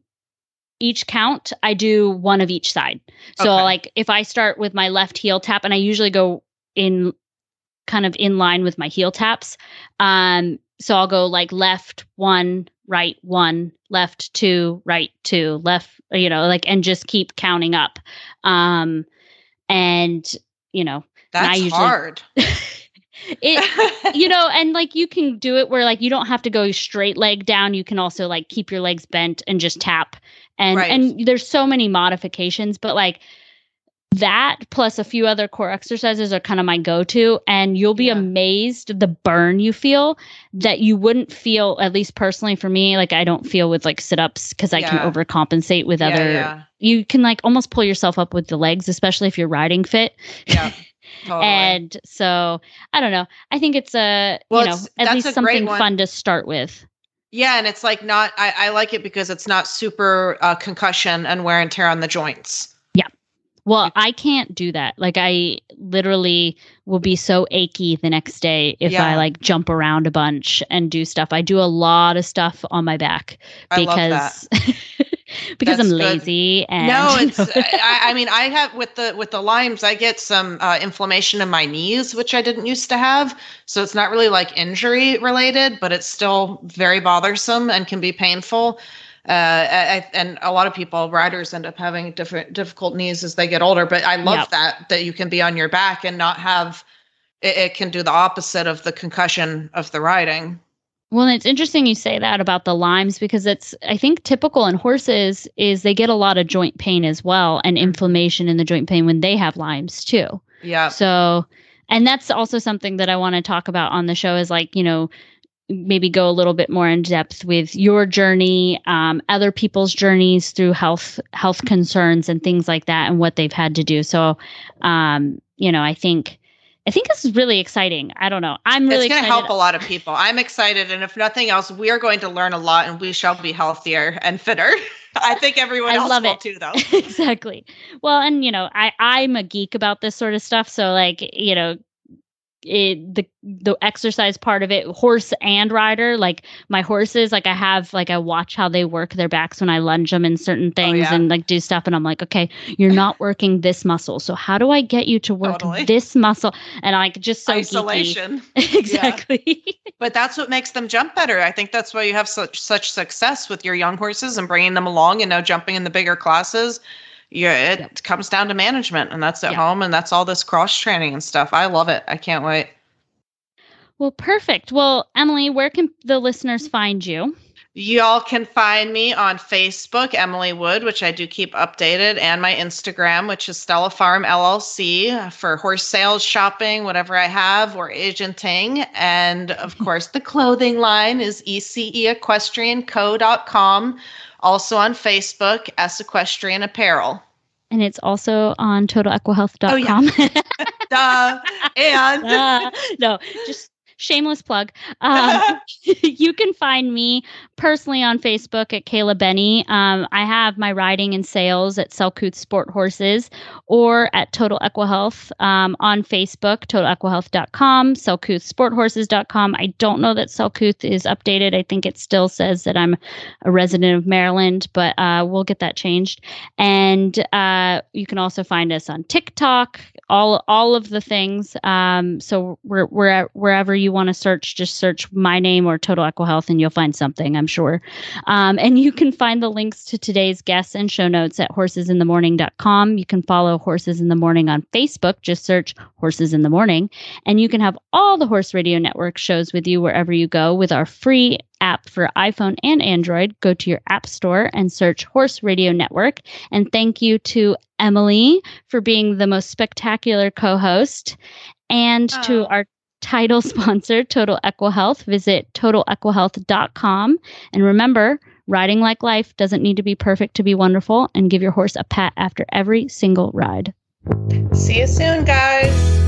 Speaker 2: each count I do one of each side. So
Speaker 1: Okay.
Speaker 2: like if I start with my left heel tap and I usually go in kind of in line with my heel taps. Um so I'll go like left one, right one, left two, right two, left you know, like and just keep counting up. Um and you know,
Speaker 1: that's
Speaker 2: usually-
Speaker 1: hard.
Speaker 2: it you know and like you can do it where like you don't have to go straight leg down you can also like keep your legs bent and just tap and
Speaker 1: Right.
Speaker 2: and there's so many modifications but like that plus a few other core exercises are kind of my go-to and you'll be
Speaker 1: Yeah.
Speaker 2: amazed the burn you feel that you wouldn't feel at least personally for me like i don't feel with like sit-ups because i can overcompensate with
Speaker 1: yeah,
Speaker 2: other
Speaker 1: yeah,
Speaker 2: you can like almost pull yourself up with the legs especially if you're riding fit
Speaker 1: yeah. Totally.
Speaker 2: and so I don't know. I think it's a
Speaker 1: Well,
Speaker 2: you know at least something fun to start with.
Speaker 1: yeah, and it's like not. I, I like it because it's not super uh, concussion and wear and tear on the joints. Yeah.
Speaker 2: Well, I can't do that. Like I literally will be so achy the next day if
Speaker 1: Yeah.
Speaker 2: I like jump around a bunch and do stuff. I do a lot of stuff on my back
Speaker 1: I love that.
Speaker 2: because because
Speaker 1: That's
Speaker 2: I'm
Speaker 1: good.
Speaker 2: lazy and
Speaker 1: no, it's. I, I mean, I have with the with the Lymes, I get some uh, inflammation in my knees, which I didn't used to have. So it's not really like injury related, but it's still very bothersome and can be painful. Uh, I- and a lot of people, riders, end up having different difficult knees as they get older. But I love
Speaker 2: Yep.
Speaker 1: that that you can be on your back and not have. It, it can do the opposite of the concussion of the riding.
Speaker 2: Well, it's interesting you say that about the Lymes because it's I think typical in horses is they get a lot of joint pain as well and
Speaker 1: Mm-hmm.
Speaker 2: inflammation in the joint pain when they have limes too.
Speaker 1: Yeah.
Speaker 2: So, and that's also something that I want to talk about on the show is like, you know, maybe go a little bit more in depth with your journey, um, other people's journeys through health health concerns and things like that, and what they've had to do. So, um, you know, I think I think this is really exciting. I don't know. I'm really
Speaker 1: it's going to help a lot of people. I'm excited, and if nothing else, we are going to learn a lot, and we shall be healthier and fitter. I think everyone
Speaker 2: I
Speaker 1: else
Speaker 2: love
Speaker 1: will
Speaker 2: it.
Speaker 1: too, though.
Speaker 2: exactly. Well, and you know, I I'm a geek about this sort of stuff, so like, you know, it the the exercise part of it, horse and rider, like my horses, like I have like I watch how they work their backs when I lunge them in certain oh, things
Speaker 1: Oh, yeah.
Speaker 2: and like do stuff and I'm like, okay, you're not working this muscle. So how do I get you to work
Speaker 1: Totally.
Speaker 2: this muscle? And I just so.
Speaker 1: Isolation,
Speaker 2: exactly.
Speaker 1: but that's what makes them jump better. I think that's why you have such such success with your young horses and bringing them along, and now jumping in the bigger classes. Yeah, it
Speaker 2: Yep.
Speaker 1: comes down to management, and that's at
Speaker 2: Yep.
Speaker 1: home, and that's all this cross training and stuff. I love it. I can't wait.
Speaker 2: well, perfect. Well, Emily, where can the listeners find you?
Speaker 1: Y'all can find me on Facebook, Emily Wood, which I do keep updated, and my Instagram, which is Stella Farm LLC for horse sales, shopping, whatever I have, or agenting. And of course, the clothing line is E ecequestrianco.com. Also on Facebook, as Equestrian Apparel.
Speaker 2: And it's also on totalequihealth.com.
Speaker 1: Duh. And
Speaker 2: Ah, no, just shameless plug. Um, you can find me personally on Facebook at Kayla Benney. Um, I have my riding and sales at Selcouth Sport Horses or at Total Equihealth um, on Facebook, totalequihealth.com, selcouthsporthorses.com. I don't know that Selcouth is updated. I think it still says that I'm a resident of Maryland, but uh, we'll get that changed. And uh, you can also find us on TikTok, all all of the things. Um, so we're, we're wherever you want to search, just search my name or Total Equihealth, and you'll find something. I'm sure. Um, and you can find the links to today's guests and show notes at horsesinthemorning.com. You can follow Horses in the Morning on Facebook. Just search Horses in the Morning, and you can have all the Horse Radio Network shows with you wherever you go with our free app for iPhone and Android. Go to your app store and search Horse Radio Network. And thank you to Emily for being the most spectacular co host and to
Speaker 1: Oh.
Speaker 2: our title sponsor, Total Equihealth. Visit totalequihealth.com. And remember, riding like life doesn't need to be perfect to be wonderful, and give your horse a pat after every single ride.
Speaker 1: see you soon, guys.